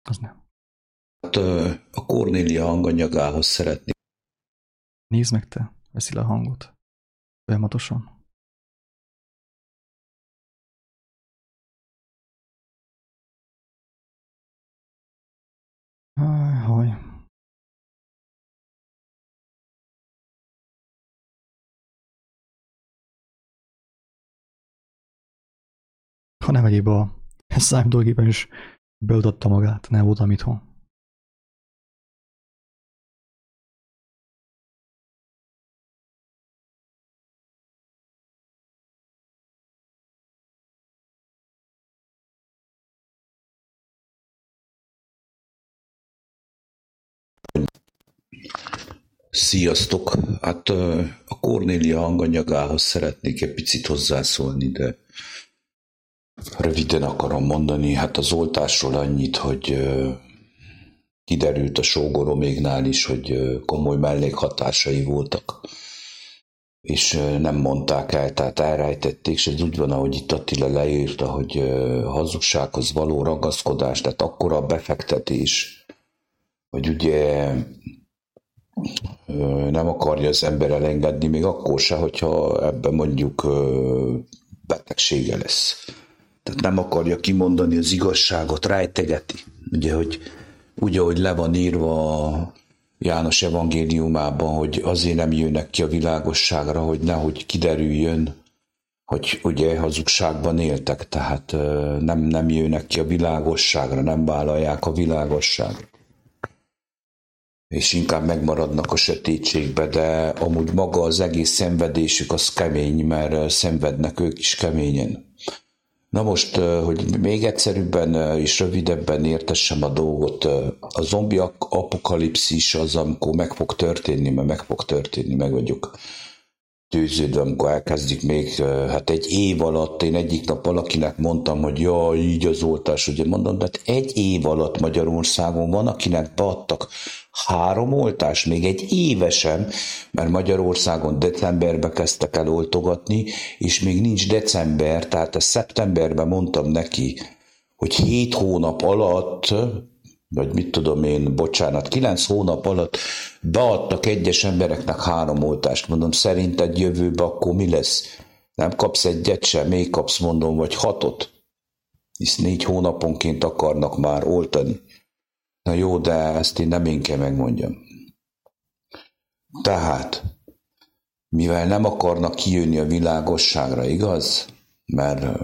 Az nem. Hát a Kornélia hanganyagához szeretnék. Nézd meg te, veszi le a hangot. Folyamatosan. Ha nem egyéb a számítógépen is beoltatta magát, nem voltam itthon. Sziasztok! Hát a Kornélia hanganyagához szeretnék egy picit hozzászólni, de röviden akarom mondani. Hát az oltásról annyit, hogy kiderült a sógoroméknál is, hogy komoly mellékhatásai voltak és nem mondták el, tehát elrejtették, és ez úgy van, ahogy itt Attila leírta, hogy hazugsághoz való ragaszkodás, tehát akkora befektetés, hogy ugye nem akarja az ember elengedni, még akkor se, hogyha ebben mondjuk betegsége lesz. Tehát nem akarja kimondani az igazságot, rejtegeti. Ugye, hogy úgy, ahogy le van írva a János evangéliumában, hogy azért nem jönnek ki a világosságra, hogy nehogy kiderüljön, hogy ugye hazugságban éltek, tehát nem, nem jönnek ki a világosságra, nem vállalják a világosságra és inkább megmaradnak a sötétségbe, de amúgy maga az egész szenvedésük az kemény, mert szenvednek ők is keményen. Na most, hogy még egyszerűbben és rövidebben értessem a dolgot, a zombi apokalipszis az, amikor meg fog történni, mert meg fog történni, meg vagyok tűződve, amikor elkezdik még, hát egy év alatt, én egyik nap valakinek mondtam, hogy ja, így az oltás, ugye mondom, de hát egy év alatt Magyarországon van, akinek beadtak három oltás, még egy évesen, mert Magyarországon decemberbe kezdtek el oltogatni, és még nincs december, tehát ezt szeptemberben mondtam neki, hogy hét hónap alatt vagy mit tudom én, bocsánat, kilenc hónap alatt beadtak egyes embereknek három oltást. Mondom, szerinted jövőben akkor mi lesz? Nem kapsz egyet sem, még kapsz, mondom, vagy hatot? Hisz négy hónaponként akarnak már oltani. Na jó, de ezt én nem én kell megmondjam. Tehát, mivel nem akarnak kijönni a világosságra, igaz? Mert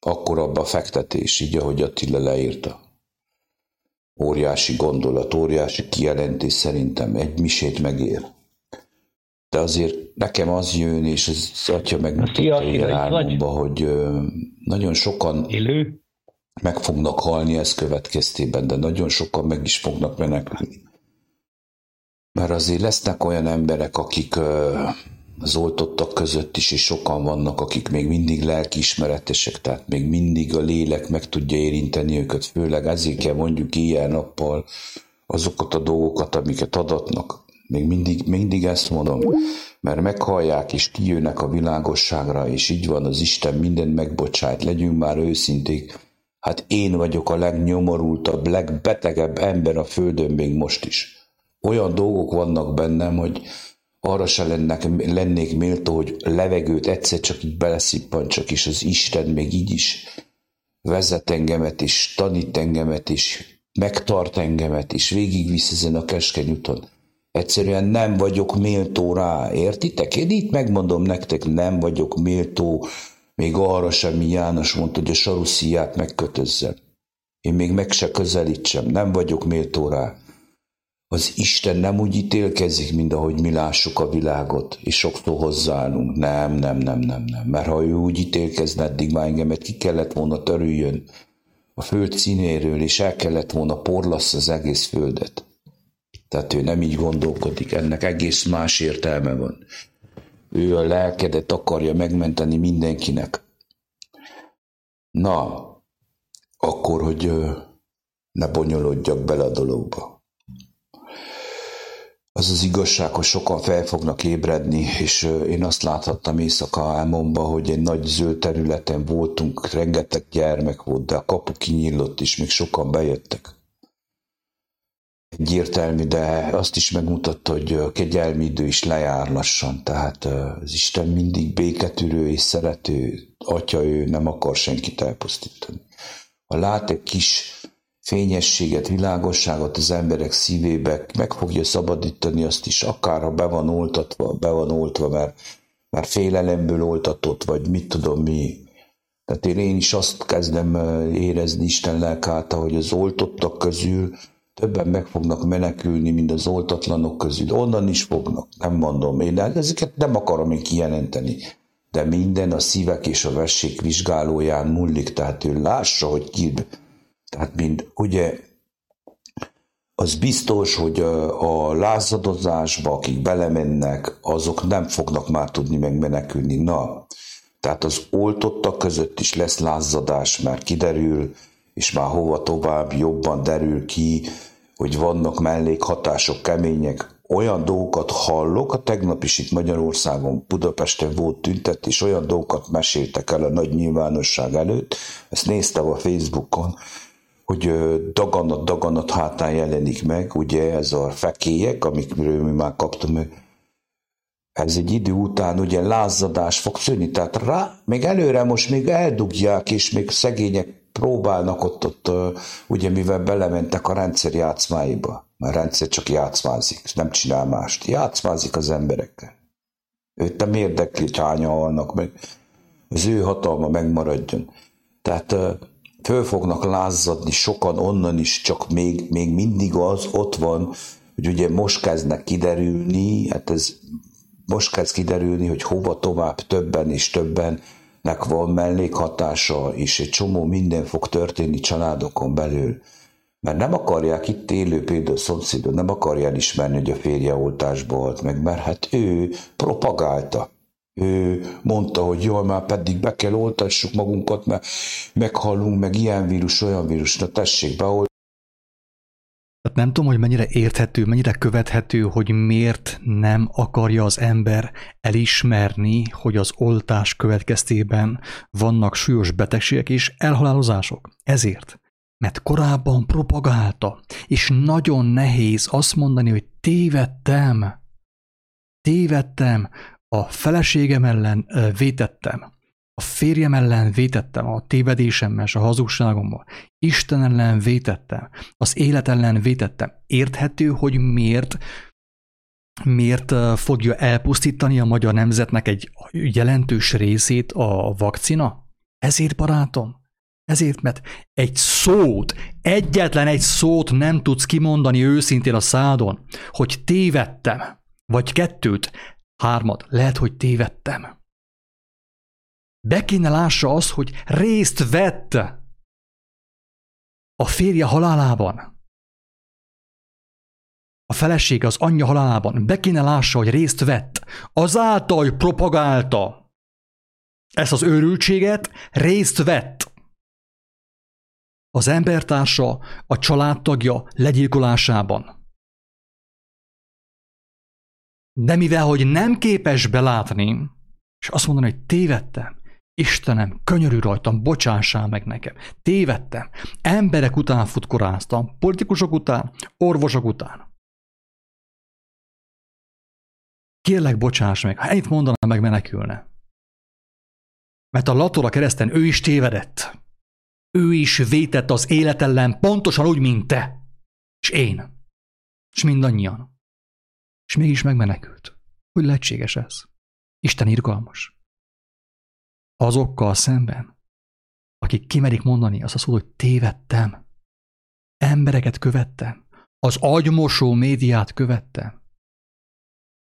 akkor abba fektetés, így ahogy Attila leírta. Óriási gondolat, óriási kijelentés szerintem egy misét megér. De azért nekem az jön, és az atya megmutatta hogy nagyon sokan Élő? meg fognak halni ez következtében, de nagyon sokan meg is fognak menekülni. Mert azért lesznek olyan emberek, akik az oltottak között is, és sokan vannak, akik még mindig lelkiismeretesek, tehát még mindig a lélek meg tudja érinteni őket, főleg ezért kell mondjuk ilyen nappal azokat a dolgokat, amiket adatnak, Még mindig, mindig ezt mondom, mert meghallják és kijönnek a világosságra, és így van, az Isten mindent megbocsájt, legyünk már őszinték. Hát én vagyok a legnyomorultabb, legbetegebb ember a földön még most is. Olyan dolgok vannak bennem, hogy arra se lennek, lennék méltó, hogy levegőt egyszer csak így beleszippancsak, és az Isten még így is vezet engemet, és tanít engemet, és megtart engemet, és végigvisz ezen a keskeny úton. Egyszerűen nem vagyok méltó rá, értitek? Én itt megmondom nektek, nem vagyok méltó, még arra sem, mi János mondta, hogy a sarusziát megkötözzem. Én még meg se közelítsem, nem vagyok méltó rá. Az Isten nem úgy ítélkezik, mint ahogy mi lássuk a világot, és sokszor hozzáállunk. Nem, nem, nem, nem, nem. Mert ha ő úgy ítélkezne, eddig már engemet ki kellett volna törüljön a föld színéről, és el kellett volna porlasz az egész földet. Tehát ő nem így gondolkodik, ennek egész más értelme van. Ő a lelkedet akarja megmenteni mindenkinek. Na, akkor, hogy ne bonyolodjak bele a dologba. Az az igazság, hogy sokan fel fognak ébredni, és én azt láthattam éjszaka álmomba, hogy egy nagy zöld területen voltunk, rengeteg gyermek volt, de a kapu kinyílott, és még sokan bejöttek. Egyértelmű, de azt is megmutatta, hogy a kegyelmi idő is lejár lassan, tehát az Isten mindig béketűrő és szerető. Atya, ő nem akar senkit elpusztítani. Ha lát egy kis fényességet, világosságot az emberek szívébe, meg fogja szabadítani azt is, akár ha be van oltatva, be van oltva, mert már félelemből oltatott, vagy mit tudom mi. Tehát én, is azt kezdem érezni Isten lelkáltal, hogy az oltottak közül többen meg fognak menekülni, mint az oltatlanok közül. Onnan is fognak, nem mondom. Én ezeket nem akarom én kijelenteni. De minden a szívek és a vessék vizsgálóján múlik, tehát ő lássa, hogy ki. Tehát mind, ugye, az biztos, hogy a, lázadozásba, akik belemennek, azok nem fognak már tudni megmenekülni. Na, tehát az oltottak között is lesz lázadás, mert kiderül, és már hova tovább jobban derül ki, hogy vannak mellékhatások kemények. Olyan dolgokat hallok, a tegnap is itt Magyarországon, Budapesten volt tüntetés, olyan dolgokat meséltek el a nagy nyilvánosság előtt, ezt néztem a Facebookon, hogy daganat, daganat hátán jelenik meg, ugye ez a fekélyek, amikről mi már kaptunk ez egy idő után ugye lázadás fog szűnni, tehát rá, még előre most még eldugják, és még szegények próbálnak ott, ott ugye mivel belementek a rendszer játszmáiba, mert a rendszer csak játszmázik, nem csinál mást. Játszmázik az emberekkel. Őt nem érdekli, hogy hányan halnak meg. Az ő hatalma megmaradjon. Tehát föl fognak lázadni sokan onnan is, csak még, még mindig az ott van, hogy ugye most kezdnek kiderülni, hát ez most kezd kiderülni, hogy hova tovább többen és többen nek van mellékhatása, és egy csomó minden fog történni családokon belül. Mert nem akarják itt élő például szomszédot, nem akarja elismerni, hogy a férje oltásba halt meg, mert hát ő propagálta. Ő mondta, hogy jól, már pedig be kell oltassuk magunkat, mert meghalunk, meg ilyen vírus, olyan vírus, na tessék beoltani. Tehát nem tudom, hogy mennyire érthető, mennyire követhető, hogy miért nem akarja az ember elismerni, hogy az oltás következtében vannak súlyos betegségek és elhalálozások. Ezért. Mert korábban propagálta, és nagyon nehéz azt mondani, hogy tévedtem. Tévedtem, a feleségem ellen vétettem a férjem ellen vétettem, a tévedésemmel és a hazugságommal. Isten ellen vétettem, az élet ellen vétettem. Érthető, hogy miért miért fogja elpusztítani a magyar nemzetnek egy jelentős részét a vakcina? Ezért, barátom, ezért, mert egy szót, egyetlen egy szót nem tudsz kimondani őszintén a szádon, hogy tévedtem, vagy kettőt, hármat, lehet, hogy tévedtem. Be kéne lássa az, hogy részt vett a férje halálában. A feleség az anyja halálában. Be kéne lássa, hogy részt vett. Azáltal, hogy propagálta ezt az őrültséget, részt vett. Az embertársa, a családtagja legyilkolásában. De mivel, hogy nem képes belátni, és azt mondani, hogy tévedtem, Istenem, könyörű rajtam, bocsássál meg nekem. Tévedtem. Emberek után futkoráztam, politikusok után, orvosok után. Kérlek, bocsáss meg, ha ennyit mondaná, meg menekülne. Mert a Latora kereszten ő is tévedett. Ő is vétett az élet ellen pontosan úgy, mint te. És én. És mindannyian. És mégis megmenekült. Hogy lehetséges ez? Isten irgalmas. Azokkal szemben, akik kimerik mondani azt a szót, hogy tévedtem. Embereket követtem. Az agymosó médiát követtem.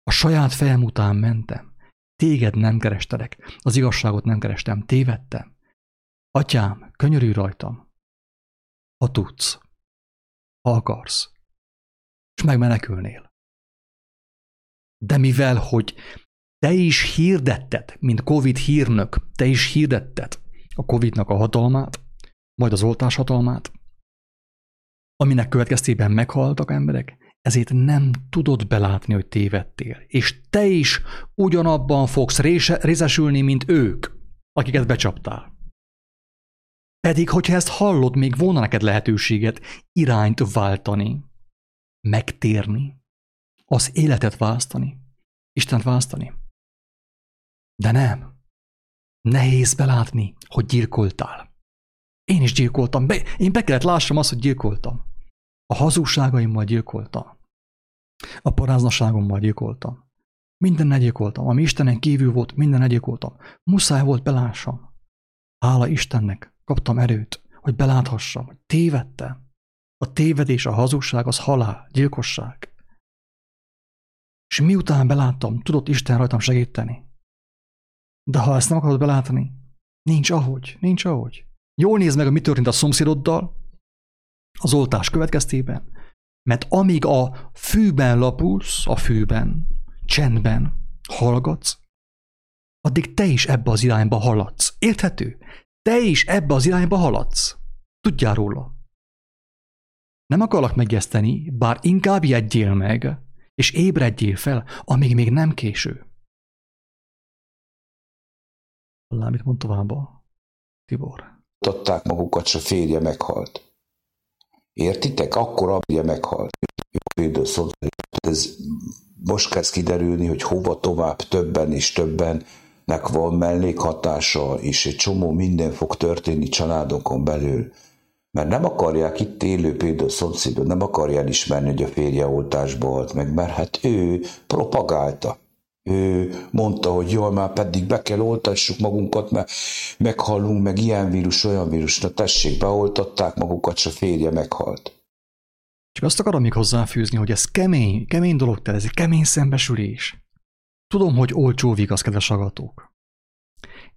A saját fejem után mentem. Téged nem kerestelek. Az igazságot nem kerestem. Tévedtem. Atyám, könyörű rajtam. Ha tudsz. Ha akarsz. És megmenekülnél. De mivel, hogy te is hirdetted, mint Covid hírnök, te is hirdetted a Covidnak a hatalmát, majd az oltás hatalmát, aminek következtében meghaltak emberek, ezért nem tudod belátni, hogy tévedtél. És te is ugyanabban fogsz részesülni, mint ők, akiket becsaptál. Pedig, hogyha ezt hallod, még volna neked lehetőséget irányt váltani, megtérni, az életet választani, Istent választani. De nem. Nehéz belátni, hogy gyilkoltál. Én is gyilkoltam. Be, én be kellett lássam azt, hogy gyilkoltam. A hazugságaimmal gyilkoltam. A paráznaságommal gyilkoltam. Minden gyilkoltam. Ami Istenen kívül volt, minden gyilkoltam. Muszáj volt belássam. Hála Istennek kaptam erőt, hogy beláthassam, hogy tévedtem. A tévedés, a hazugság az halál, gyilkosság. És miután beláttam, tudott Isten rajtam segíteni. De ha ezt nem akarod belátni, nincs ahogy, nincs ahogy. Jól nézd meg, mi történt a szomszédoddal az oltás következtében, mert amíg a fűben lapulsz, a fűben, csendben hallgatsz, addig te is ebbe az irányba haladsz. Érthető? Te is ebbe az irányba haladsz. Tudjál róla. Nem akarlak megjeszteni, bár inkább jegyél meg, és ébredjél fel, amíg még nem késő. Hallám, mit mond tovább a Tibor. Tudták magukat, se férje meghalt. Értitek? Akkor abja meghalt. Szólt, ez most kezd kiderülni, hogy hova tovább többen és többennek van mellékhatása, és egy csomó minden fog történni családokon belül. Mert nem akarják itt élő például szomszédot, nem akarja elismerni, hogy a férje oltásba halt meg, mert hát ő propagálta ő mondta, hogy jól, már pedig be kell oltassuk magunkat, mert meghallunk, meg ilyen vírus, olyan vírus. Na tessék, beoltatták magukat, se férje meghalt. Csak azt akarom még hozzáfűzni, hogy ez kemény, kemény dolog, te, ez egy kemény szembesülés. Tudom, hogy olcsó vigasz, kedves agatók.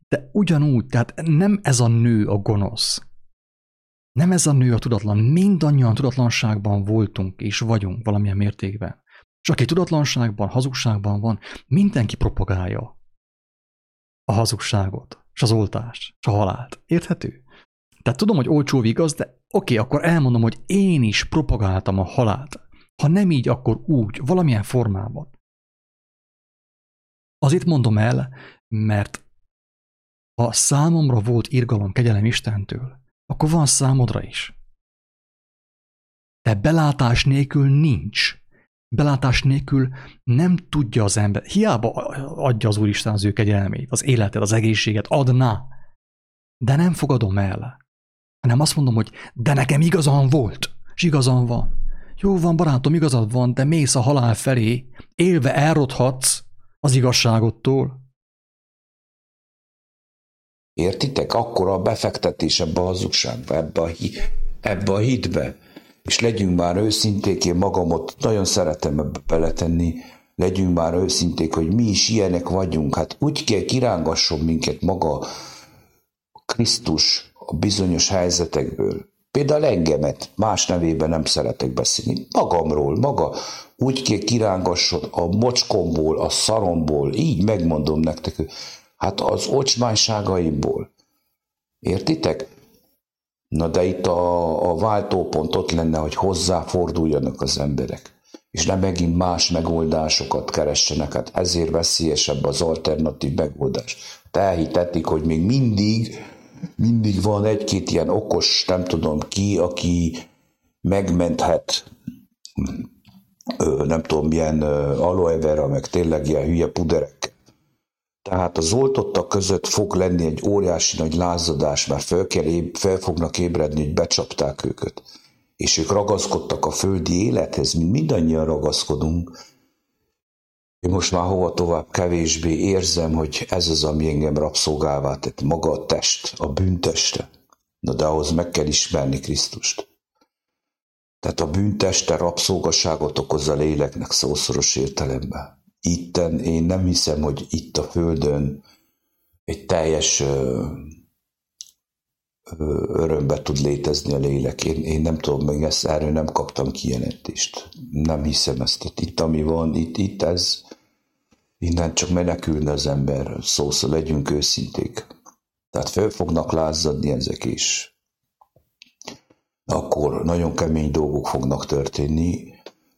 De ugyanúgy, tehát nem ez a nő a gonosz. Nem ez a nő a tudatlan. Mindannyian tudatlanságban voltunk és vagyunk valamilyen mértékben. És aki tudatlanságban, hazugságban van, mindenki propagálja a hazugságot, és az oltást, és a halált. Érthető? Tehát tudom, hogy olcsó igaz, de oké, akkor elmondom, hogy én is propagáltam a halált. Ha nem így, akkor úgy, valamilyen formában. Azért mondom el, mert ha számomra volt irgalom, kegyelem Istentől, akkor van számodra is. De belátás nélkül nincs belátás nélkül nem tudja az ember, hiába adja az Úristen az ő kegyelmét, az életet, az egészséget, adná, de nem fogadom el, hanem azt mondom, hogy de nekem igazam volt, és igazam van. Jó van, barátom, igazad van, de mész a halál felé, élve elrothatsz az igazságottól. Értitek? Akkor a befektetés ebbe a hazugságba, ebbe a, hi, ebbe a hitbe és legyünk már őszinték, én magamot nagyon szeretem ebbe beletenni, legyünk már őszinték, hogy mi is ilyenek vagyunk. Hát úgy kell kirángasson minket maga Krisztus a bizonyos helyzetekből. Például engemet, más nevében nem szeretek beszélni. Magamról, maga úgy kell kirángasson a mocskomból, a szaromból, így megmondom nektek, hát az ocsmányságaimból. Értitek? Na de itt a, a váltópont ott lenne, hogy hozzáforduljanak az emberek. és nem megint más megoldásokat keressenek. Hát ezért veszélyesebb az alternatív megoldás. Te elhitetik, hogy még mindig, mindig van egy-két ilyen okos, nem tudom ki, aki megmenthet nem tudom, milyen aloe vera, meg tényleg ilyen hülye puderek. Tehát az oltottak között fog lenni egy óriási nagy lázadás, mert fel, kell fel fognak ébredni, hogy becsapták őket. És ők ragaszkodtak a földi élethez, mint mindannyian ragaszkodunk. Én most már hova tovább kevésbé érzem, hogy ez az, ami engem rabszolgává tett, maga a test, a bűnteste. Na de ahhoz meg kell ismerni Krisztust. Tehát a bűnteste rabszolgaságot okoz a léleknek szószoros értelemben. Itten én nem hiszem, hogy itt a Földön egy teljes örömbe tud létezni a lélek. Én, én nem tudom, meg ezt erről nem kaptam kijelentést. Nem hiszem ezt. Tehát itt, ami van, itt, itt ez, innen csak menekülne az ember, szószor legyünk őszinték. Tehát föl fognak lázadni ezek is akkor nagyon kemény dolgok fognak történni.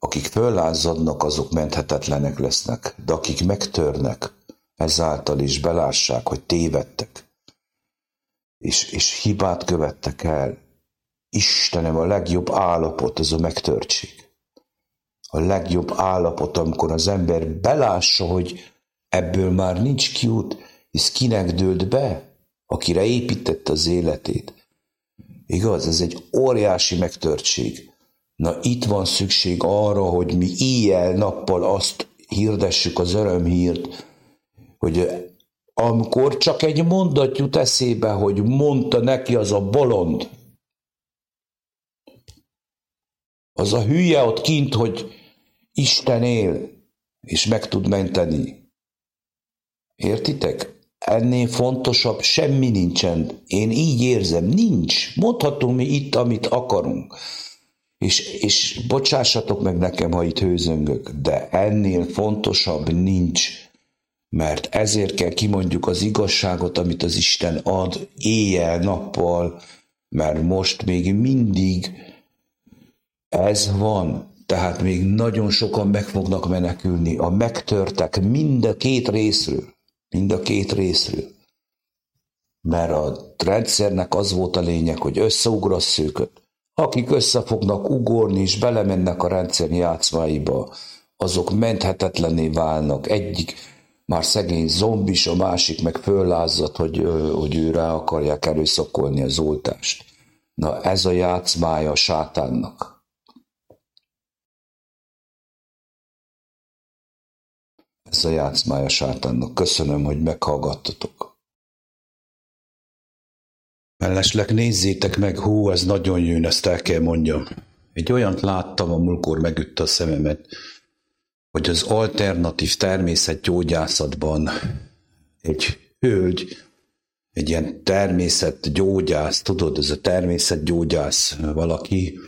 Akik föllázadnak, azok menthetetlenek lesznek, de akik megtörnek, ezáltal is belássák, hogy tévedtek, és, és hibát követtek el. Istenem, a legjobb állapot az a megtörtség. A legjobb állapot, amikor az ember belássa, hogy ebből már nincs kiút, hisz kinek dőlt be, akire építette az életét. Igaz? Ez egy óriási megtörtség. Na itt van szükség arra, hogy mi éjjel-nappal azt hirdessük az örömhírt, hogy amikor csak egy mondat jut eszébe, hogy mondta neki az a bolond, az a hülye ott kint, hogy Isten él, és meg tud menteni. Értitek? ennél fontosabb semmi nincsen. Én így érzem, nincs. Mondhatunk mi itt, amit akarunk. És, és bocsássatok meg nekem, ha itt hőzöngök, de ennél fontosabb nincs. Mert ezért kell kimondjuk az igazságot, amit az Isten ad éjjel-nappal, mert most még mindig ez van. Tehát még nagyon sokan meg fognak menekülni. A megtörtek mind a két részről mind a két részről. Mert a rendszernek az volt a lényeg, hogy összeugrass őket. Akik össze ugorni és belemennek a rendszer játszmáiba, azok menthetetlené válnak. Egyik már szegény zombis, a másik meg föllázadt, hogy, hogy ő rá akarják erőszakolni az oltást. Na ez a játszmája a sátánnak. ez a játszmája sátánnak. Köszönöm, hogy meghallgattatok. Mellesleg nézzétek meg, hú, ez nagyon jön, ezt el kell mondjam. Egy olyant láttam, a múlkor megütte a szememet, hogy az alternatív természetgyógyászatban egy hölgy, egy ilyen természetgyógyász, tudod, ez a természetgyógyász valaki,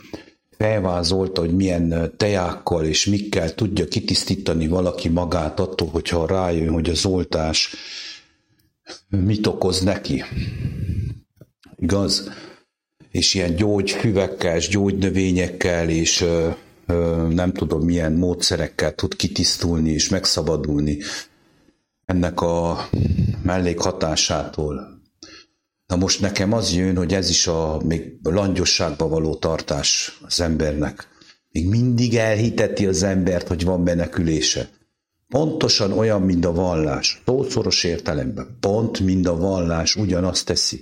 felvázolta, hogy milyen tejákkal és mikkel tudja kitisztítani valaki magát attól, hogyha rájön, hogy az oltás mit okoz neki. Igaz? És ilyen gyógyfüvekkel, gyógynövényekkel, és ö, ö, nem tudom milyen módszerekkel tud kitisztulni és megszabadulni ennek a mellékhatásától. Na most nekem az jön, hogy ez is a még langyosságba való tartás az embernek. Még mindig elhiteti az embert, hogy van menekülése. Pontosan olyan, mint a vallás. Szószoros értelemben. Pont, mint a vallás ugyanazt teszi.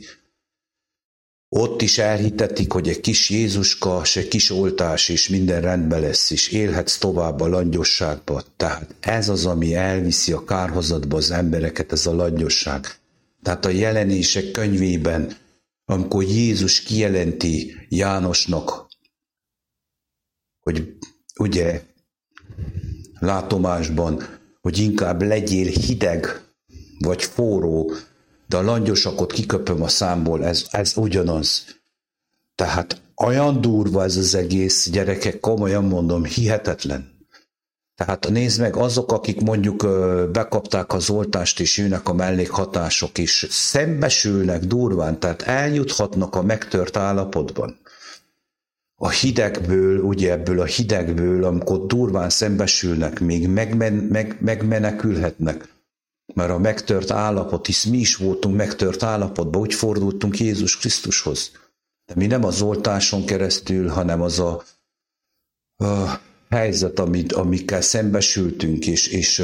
Ott is elhitetik, hogy egy kis Jézuska, egy kis oltás, és minden rendben lesz, és élhetsz tovább a langyosságba. Tehát ez az, ami elviszi a kárhozatba az embereket, ez a langyosság. Tehát a jelenések könyvében, amikor Jézus kijelenti Jánosnak, hogy ugye látomásban, hogy inkább legyél hideg vagy forró, de a langyosakot kiköpöm a számból, ez, ez ugyanaz. Tehát olyan durva ez az egész, gyerekek, komolyan mondom, hihetetlen. Tehát nézd meg, azok, akik mondjuk bekapták az oltást, és jönnek a mellékhatások is, szembesülnek durván, tehát eljuthatnak a megtört állapotban. a hidegből, ugye ebből a hidegből, amikor durván szembesülnek, még megmen, meg, megmenekülhetnek. Mert a megtört állapot, hisz mi is voltunk megtört állapotban, úgy fordultunk Jézus Krisztushoz. De mi nem az oltáson keresztül, hanem az a, a helyzet, amit, amikkel szembesültünk, és, és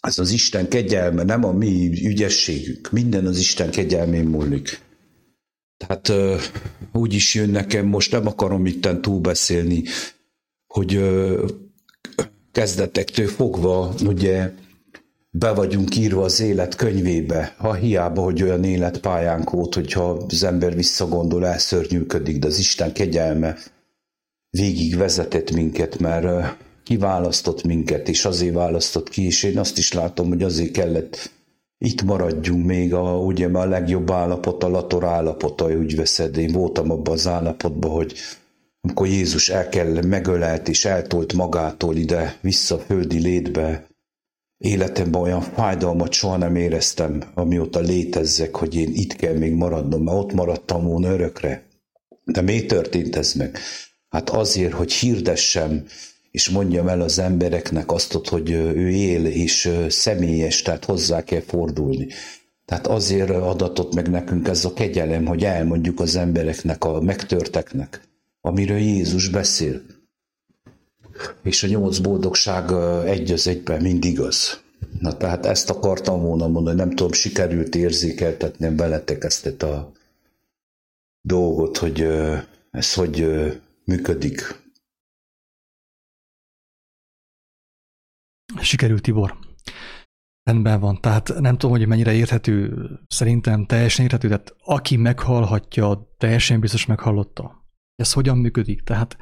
ez az Isten kegyelme, nem a mi ügyességünk. Minden az Isten kegyelmén múlik. Tehát úgy is jön nekem, most nem akarom itten túlbeszélni, hogy kezdetektől fogva ugye be vagyunk írva az élet könyvébe, ha hiába, hogy olyan életpályánk volt, hogyha az ember visszagondol, elszörnyűködik, de az Isten kegyelme végig vezetett minket, mert kiválasztott minket, és azért választott ki, és én azt is látom, hogy azért kellett itt maradjunk még, a, ugye a legjobb állapot, a lator állapota, úgy veszed. Én voltam abban az állapotban, hogy amikor Jézus el kell, megölelt és eltolt magától ide, vissza a földi létbe, életemben olyan fájdalmat soha nem éreztem, amióta létezzek, hogy én itt kell még maradnom, mert ott maradtam volna örökre. De miért történt ez meg? Hát azért, hogy hirdessem és mondjam el az embereknek azt, hogy ő él, és személyes, tehát hozzá kell fordulni. Tehát azért adatott meg nekünk ez a kegyelem, hogy elmondjuk az embereknek, a megtörteknek, amiről Jézus beszél. És a nyolc boldogság egy az egyben mindig az. Na tehát ezt akartam volna mondani, nem tudom, sikerült érzékeltetni veletek ezt a dolgot, hogy ez hogy működik. Sikerült, Tibor. Rendben van. Tehát nem tudom, hogy mennyire érthető, szerintem teljesen érthető, tehát aki meghallhatja, teljesen biztos meghallotta. Ez hogyan működik? Tehát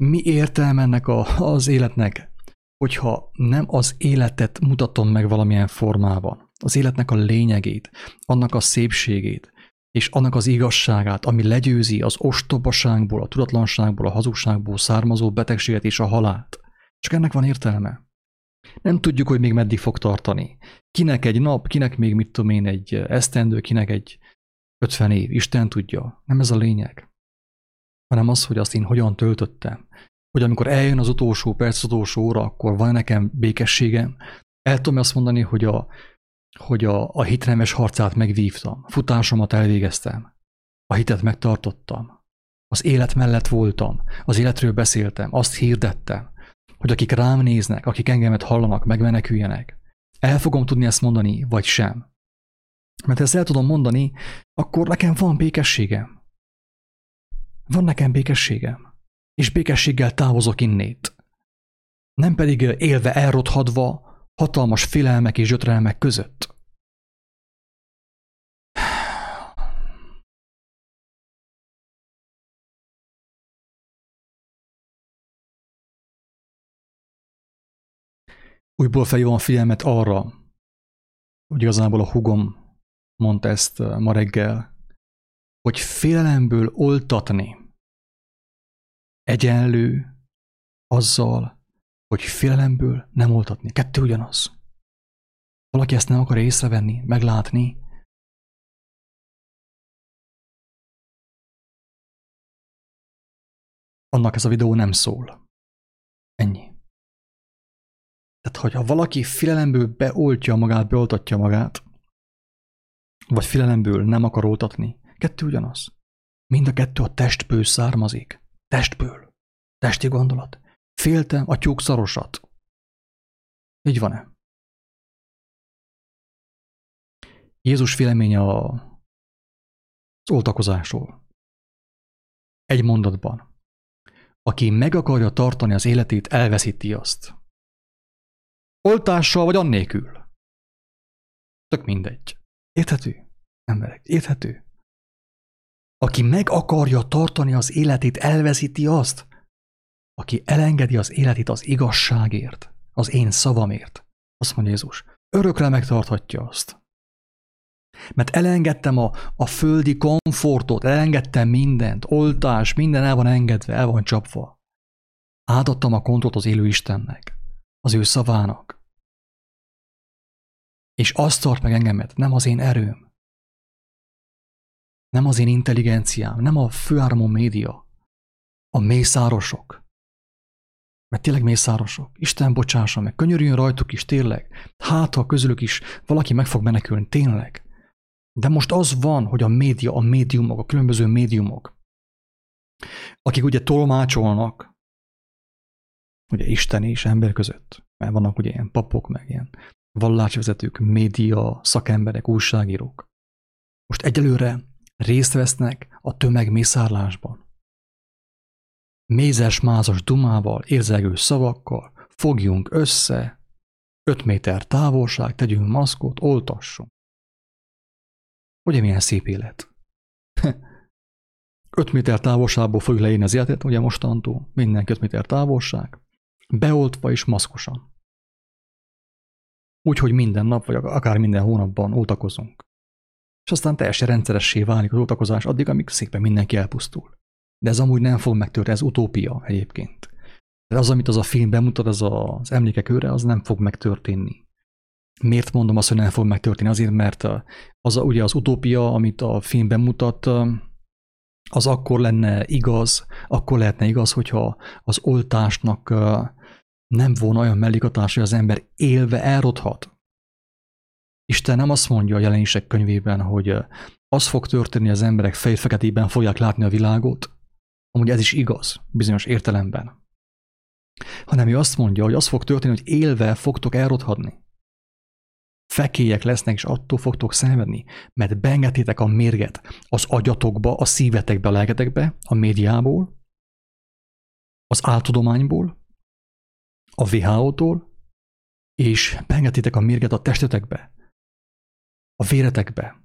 mi értelme ennek a, az életnek, hogyha nem az életet mutatom meg valamilyen formában, az életnek a lényegét, annak a szépségét, és annak az igazságát, ami legyőzi az ostobaságból, a tudatlanságból, a hazugságból származó betegséget és a halált. Csak ennek van értelme. Nem tudjuk, hogy még meddig fog tartani. Kinek egy nap, kinek még mit tudom én, egy esztendő, kinek egy 50 év. Isten tudja. Nem ez a lényeg. Hanem az, hogy azt én hogyan töltöttem. Hogy amikor eljön az utolsó perc, az utolsó óra, akkor van nekem békességem. El tudom azt mondani, hogy a, hogy a, a hitremes harcát megvívtam. Futásomat elvégeztem. A hitet megtartottam. Az élet mellett voltam. Az életről beszéltem. Azt hirdettem hogy akik rám néznek, akik engemet hallanak, megmeneküljenek. El fogom tudni ezt mondani, vagy sem. Mert ezt el tudom mondani, akkor nekem van békességem. Van nekem békességem. És békességgel távozok innét. Nem pedig élve elrothadva hatalmas félelmek és gyötrelmek között. újból felhívom a figyelmet arra, hogy igazából a hugom mondta ezt ma reggel, hogy félelemből oltatni egyenlő azzal, hogy félelemből nem oltatni. Kettő ugyanaz. Valaki ezt nem akar észrevenni, meglátni, annak ez a videó nem szól. Ennyi. Tehát, hogyha valaki filelemből beoltja magát, beoltatja magát, vagy filelemből nem akar oltatni, kettő ugyanaz. Mind a kettő a testből származik. Testből. Testi gondolat. Féltem a tyúk szarosat. Így van-e? Jézus véleménye a, az oltakozásról. Egy mondatban. Aki meg akarja tartani az életét, elveszíti azt. Oltással vagy annélkül. Tök mindegy. Érthető? Emberek, érthető? Aki meg akarja tartani az életét, elveszíti azt, aki elengedi az életét az igazságért, az én szavamért. Azt mondja Jézus, örökre megtarthatja azt. Mert elengedtem a, a földi komfortot, elengedtem mindent, oltás, minden el van engedve, el van csapva. Átadtam a kontrollt az élő Istennek az ő szavának. És azt tart meg engemet, nem az én erőm, nem az én intelligenciám, nem a főáramú média, A mészárosok. Mert tényleg mészárosok. Isten bocsássa meg, könyörüljön rajtuk is, tényleg. Hát, ha közülük is valaki meg fog menekülni, tényleg. De most az van, hogy a média, a médiumok, a különböző médiumok, akik ugye tolmácsolnak, ugye Isten és ember között, mert vannak ugye ilyen papok, meg ilyen vallásvezetők, média, szakemberek, újságírók. Most egyelőre részt vesznek a tömegmészárlásban. Mézes-mázas dumával, érzelgő szavakkal, fogjunk össze, öt méter távolság, tegyünk maszkot, oltassunk. Ugye milyen szép élet? 5 méter távolságból fogjuk leírni az életet, ugye mostantól, mindenki 5 méter távolság, beoltva és maszkosan. Úgyhogy minden nap, vagy akár minden hónapban oltakozunk. És aztán teljesen rendszeressé válik az oltakozás addig, amíg szépen mindenki elpusztul. De ez amúgy nem fog megtörténni, ez utópia egyébként. De az, amit az a film bemutat, az az emlékek őre, az nem fog megtörténni. Miért mondom azt, hogy nem fog megtörténni? Azért, mert az ugye az utópia, amit a film bemutat, az akkor lenne igaz, akkor lehetne igaz, hogyha az oltásnak nem volna olyan mellékhatás, hogy az ember élve elrothat. Isten nem azt mondja a jelenések könyvében, hogy az fog történni, az emberek fejfeketében fogják látni a világot, amúgy ez is igaz, bizonyos értelemben. Hanem ő azt mondja, hogy az fog történni, hogy élve fogtok elrothadni. Fekélyek lesznek, és attól fogtok szenvedni, mert beengedtétek a mérget az agyatokba, a szívetekbe, a lelketekbe, a médiából, az áltudományból, a WHO-tól, és beengedtétek a mérget a testetekbe, a véretekbe.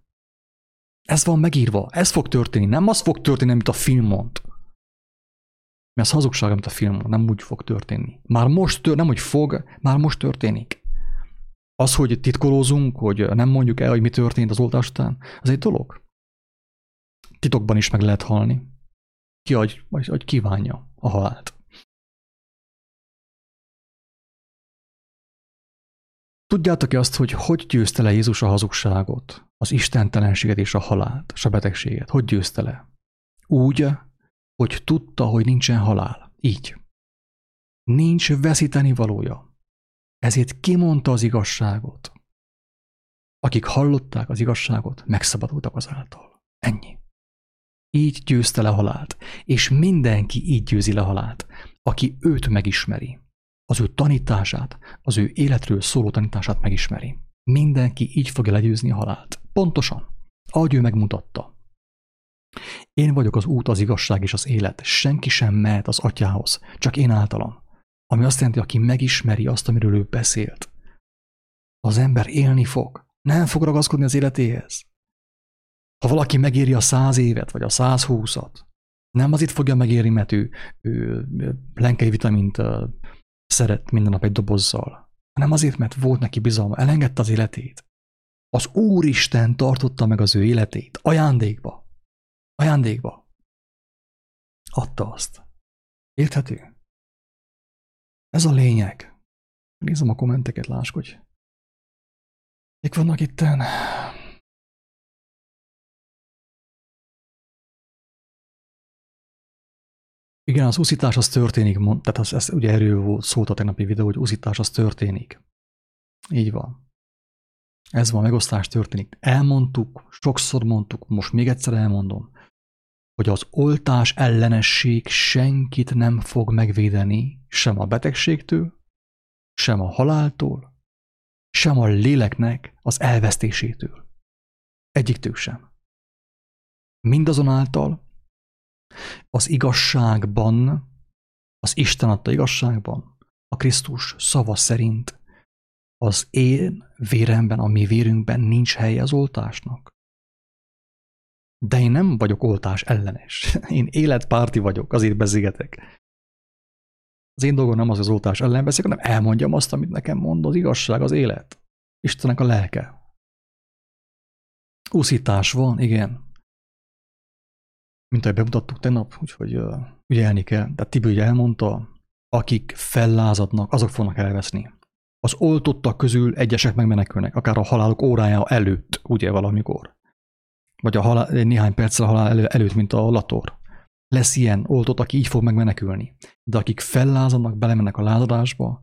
Ez van megírva, ez fog történni, nem az fog történni, amit a film mond. Mert ez hazugság, amit a film mond, nem úgy fog történni. Már most tör, nem hogy fog, már most történik. Az, hogy titkolózunk, hogy nem mondjuk el, hogy mi történt az oltás után, az egy dolog. Titokban is meg lehet halni. Ki, hogy, hogy kívánja a halált. Tudjátok-e azt, hogy hogy győzte le Jézus a hazugságot, az istentelenséget és a halált, és a betegséget? Hogy győzte le? Úgy, hogy tudta, hogy nincsen halál. Így. Nincs veszíteni valója. Ezért kimondta az igazságot. Akik hallották az igazságot, megszabadultak azáltal. Ennyi. Így győzte le halált, és mindenki így győzi le halált, aki őt megismeri. Az ő tanítását, az ő életről szóló tanítását megismeri. Mindenki így fogja legyőzni a halált. Pontosan. Ahogy ő megmutatta. Én vagyok az út, az igazság és az élet. Senki sem mehet az atyához, csak én általam. Ami azt jelenti, aki megismeri azt, amiről ő beszélt, az ember élni fog. Nem fog ragaszkodni az életéhez. Ha valaki megéri a száz évet, vagy a száz húszat, nem az itt fogja megérni, mert ő, ő lenkei vitamint szeret minden nap egy dobozzal, hanem azért, mert volt neki bizalma, elengedte az életét. Az Úristen tartotta meg az ő életét, ajándékba. Ajándékba. Adta azt. Érthető? Ez a lényeg. Nézem a kommenteket, láskodj. Mik vannak itten? Igen, az uszítás az történik, tehát az, ez ugye erről szólt a tegnapi videó, hogy uszítás az történik. Így van. Ez van, megosztás történik. Elmondtuk, sokszor mondtuk, most még egyszer elmondom hogy az oltás ellenesség senkit nem fog megvédeni, sem a betegségtől, sem a haláltól, sem a léleknek az elvesztésétől. Egyiktől sem. Mindazonáltal az igazságban, az Isten adta igazságban, a Krisztus szava szerint az én véremben, a mi vérünkben nincs helye az oltásnak. De én nem vagyok oltás ellenes. Én életpárti vagyok, azért beszélgetek. Az én dolgom nem az, az oltás ellen beszélek, hanem elmondjam azt, amit nekem mond az igazság, az élet. Istenek a lelke. Úszítás van, igen. Mint ahogy bemutattuk tegnap, úgyhogy uh, ügyelni kell. De Tibi ugye elmondta, akik fellázadnak, azok fognak elveszni. Az oltottak közül egyesek megmenekülnek, akár a halálok órája előtt, ugye valamikor vagy a halál, néhány perccel a halál elő, előtt, mint a lator. Lesz ilyen oltott, aki így fog megmenekülni. De akik fellázadnak, belemennek a lázadásba,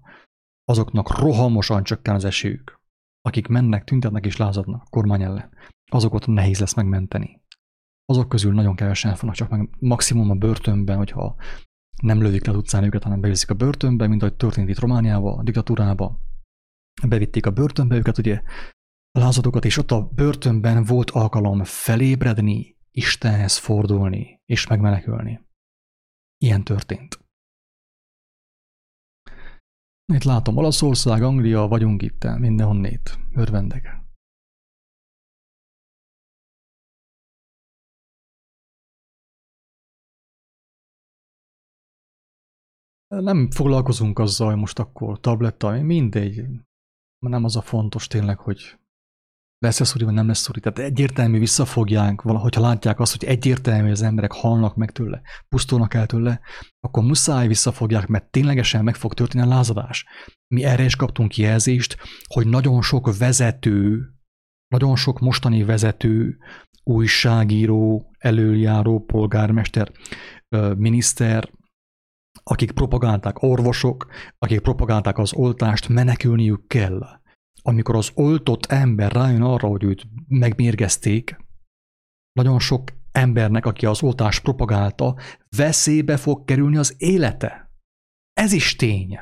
azoknak rohamosan csökken az esélyük. Akik mennek, tüntetnek és lázadnak kormány ellen, azokat nehéz lesz megmenteni. Azok közül nagyon kevesen fognak csak meg maximum a börtönben, hogyha nem lövik le az utcán őket, hanem beviszik a börtönbe, mint ahogy történt itt Romániába, a diktatúrába. Bevitték a börtönbe őket, ugye, a lázadokat, és ott a börtönben volt alkalom felébredni, Istenhez fordulni és megmenekülni. Ilyen történt. Itt látom Olaszország, Anglia, vagyunk itt, mindenhonnét, örvendek. Nem foglalkozunk azzal, hogy most akkor tabletta, mindegy. Nem az a fontos tényleg, hogy lesz-e szuri, vagy nem lesz szuri. Tehát egyértelmű visszafogják, valahogy ha látják azt, hogy egyértelmű, az emberek halnak meg tőle, pusztulnak el tőle, akkor muszáj visszafogják, mert ténylegesen meg fog történni a lázadás. Mi erre is kaptunk jelzést, hogy nagyon sok vezető, nagyon sok mostani vezető, újságíró, előjáró, polgármester, miniszter, akik propagálták orvosok, akik propagálták az oltást, menekülniük kell amikor az oltott ember rájön arra, hogy őt megmérgezték, nagyon sok embernek, aki az oltás propagálta, veszélybe fog kerülni az élete. Ez is tény.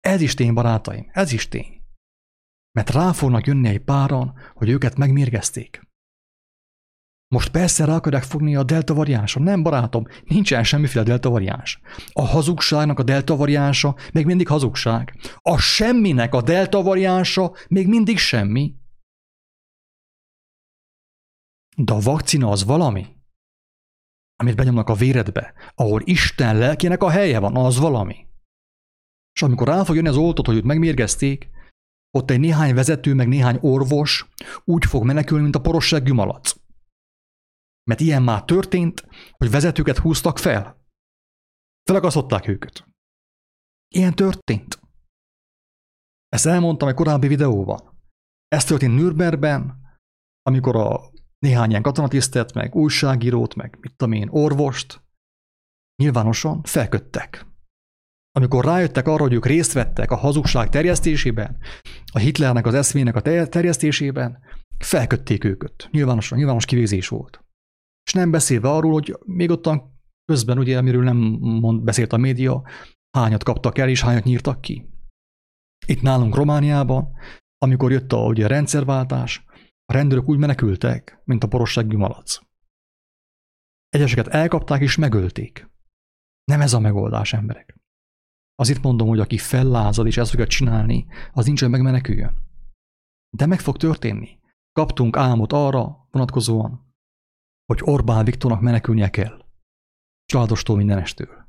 Ez is tény, barátaim, ez is tény. Mert rá fognak jönni egy páran, hogy őket megmérgezték. Most persze rá akarják fogni a delta variánson. Nem, barátom, nincsen semmiféle delta variáns. A hazugságnak a delta variánsa még mindig hazugság. A semminek a delta variánsa még mindig semmi. De a vakcina az valami, amit benyomnak a véredbe, ahol Isten lelkének a helye van, az valami. És amikor rá fog jönni az oltot, hogy őt megmérgezték, ott egy néhány vezető, meg néhány orvos úgy fog menekülni, mint a porosság malac. Mert ilyen már történt, hogy vezetőket húztak fel. Felakasztották őket. Ilyen történt. Ezt elmondtam egy korábbi videóban. Ez történt Nürnbergben, amikor a néhány ilyen katonatisztet, meg újságírót, meg mit tudom én, orvost nyilvánosan felköttek. Amikor rájöttek arra, hogy ők részt vettek a hazugság terjesztésében, a Hitlernek az eszmének a terjesztésében, felkötték őket. Nyilvánosan, nyilvános kivégzés volt. És nem beszélve arról, hogy még ottan közben, ugye, amiről nem mond, beszélt a média, hányat kaptak el és hányat nyírtak ki. Itt nálunk Romániában, amikor jött a, ugye, a rendszerváltás, a rendőrök úgy menekültek, mint a porosságű malac. Egyeseket elkapták és megölték. Nem ez a megoldás, emberek. Az itt mondom, hogy aki fellázad és ezt fogja csinálni, az nincsen megmeneküljön. De meg fog történni. Kaptunk álmot arra vonatkozóan, hogy Orbán Viktornak menekülnie kell. Családostól mindenestől.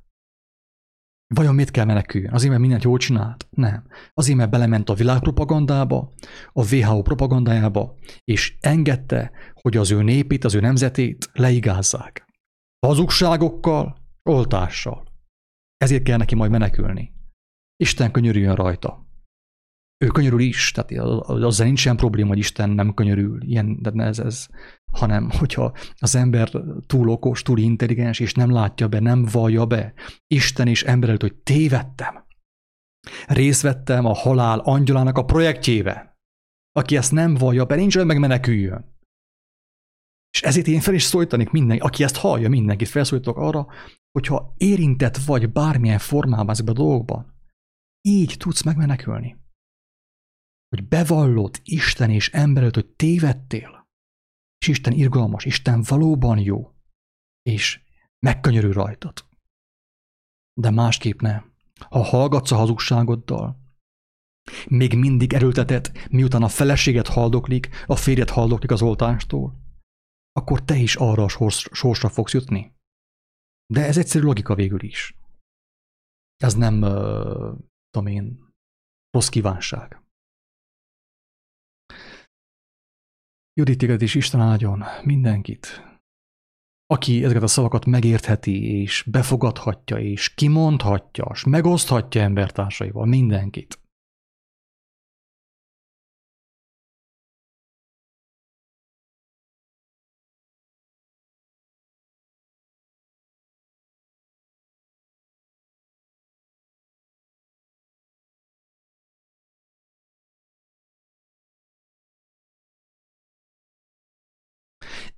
Vajon mit kell meneküljön? Azért, mert mindent jól csinált? Nem. Azért, mert belement a világpropagandába, a WHO propagandájába, és engedte, hogy az ő népét, az ő nemzetét leigázzák. Hazugságokkal, oltással. Ezért kell neki majd menekülni. Isten könyörüljön rajta. Ő könyörül is, tehát azzal nincsen probléma, hogy Isten nem könyörül, ilyen, de ez, ez, hanem hogyha az ember túl okos, túl intelligens, és nem látja be, nem vallja be, Isten és ember előtt, hogy tévedtem. Részt vettem a halál angyalának a projektjébe. Aki ezt nem vallja be, nincs olyan megmeneküljön. És ezért én fel is szólítanék mindenki, aki ezt hallja, mindenkit felszólítok arra, hogyha érintett vagy bármilyen formában ezekben a dolgokban, így tudsz megmenekülni. Hogy bevallott Isten és ember előtt, hogy tévedtél, és Isten irgalmas, Isten valóban jó, és megkönyörül rajtad. De másképp nem. Ha hallgatsz a hazugságoddal, még mindig erőltetett, miután a feleséget haldoklik, a férjet haldoklik az oltástól, akkor te is arra a sors, sorsra fogsz jutni. De ez egyszerű logika végül is. Ez nem, uh, tudom én, rossz kívánság. Judit téged is Isten áldjon mindenkit, aki ezeket a szavakat megértheti, és befogadhatja, és kimondhatja, és megoszthatja embertársaival mindenkit.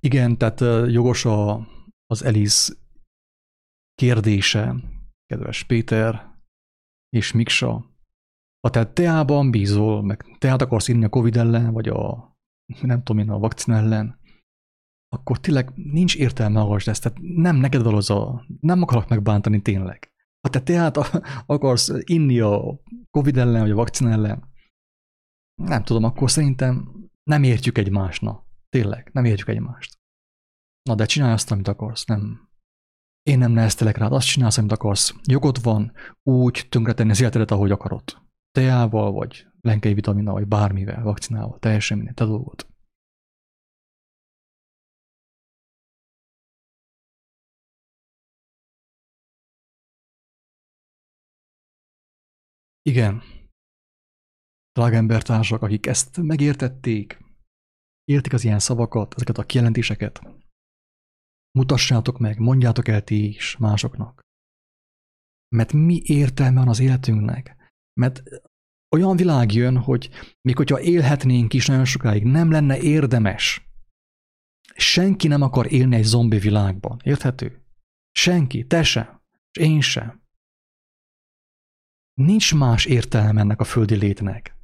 Igen, tehát jogos a, az Elis kérdése, kedves Péter és Miksa. Ha te teában bízol, meg teát akarsz inni a Covid ellen, vagy a nem tudom én, a vakcina ellen, akkor tényleg nincs értelme hallgass ezt, tehát nem neked való az a, nem akarok megbántani tényleg. Ha te teát akarsz inni a Covid ellen, vagy a vakcina ellen, nem tudom, akkor szerintem nem értjük egymásnak. Tényleg, nem értjük egymást. Na de csinálj azt, amit akarsz, nem. Én nem neheztelek rád, azt csinálsz, amit akarsz. Jogod van úgy tönkretenni az életedet, ahogy akarod. Teával, vagy lenkei vitamina, vagy bármivel, vakcinával, teljesen minden, te dolgod. Igen. Drága embertársak, akik ezt megértették, értik az ilyen szavakat, ezeket a kijelentéseket, mutassátok meg, mondjátok el ti is másoknak. Mert mi értelme van az életünknek? Mert olyan világ jön, hogy még hogyha élhetnénk is nagyon sokáig, nem lenne érdemes. Senki nem akar élni egy zombi világban. Érthető? Senki, te sem, és én sem. Nincs más értelme ennek a földi létnek.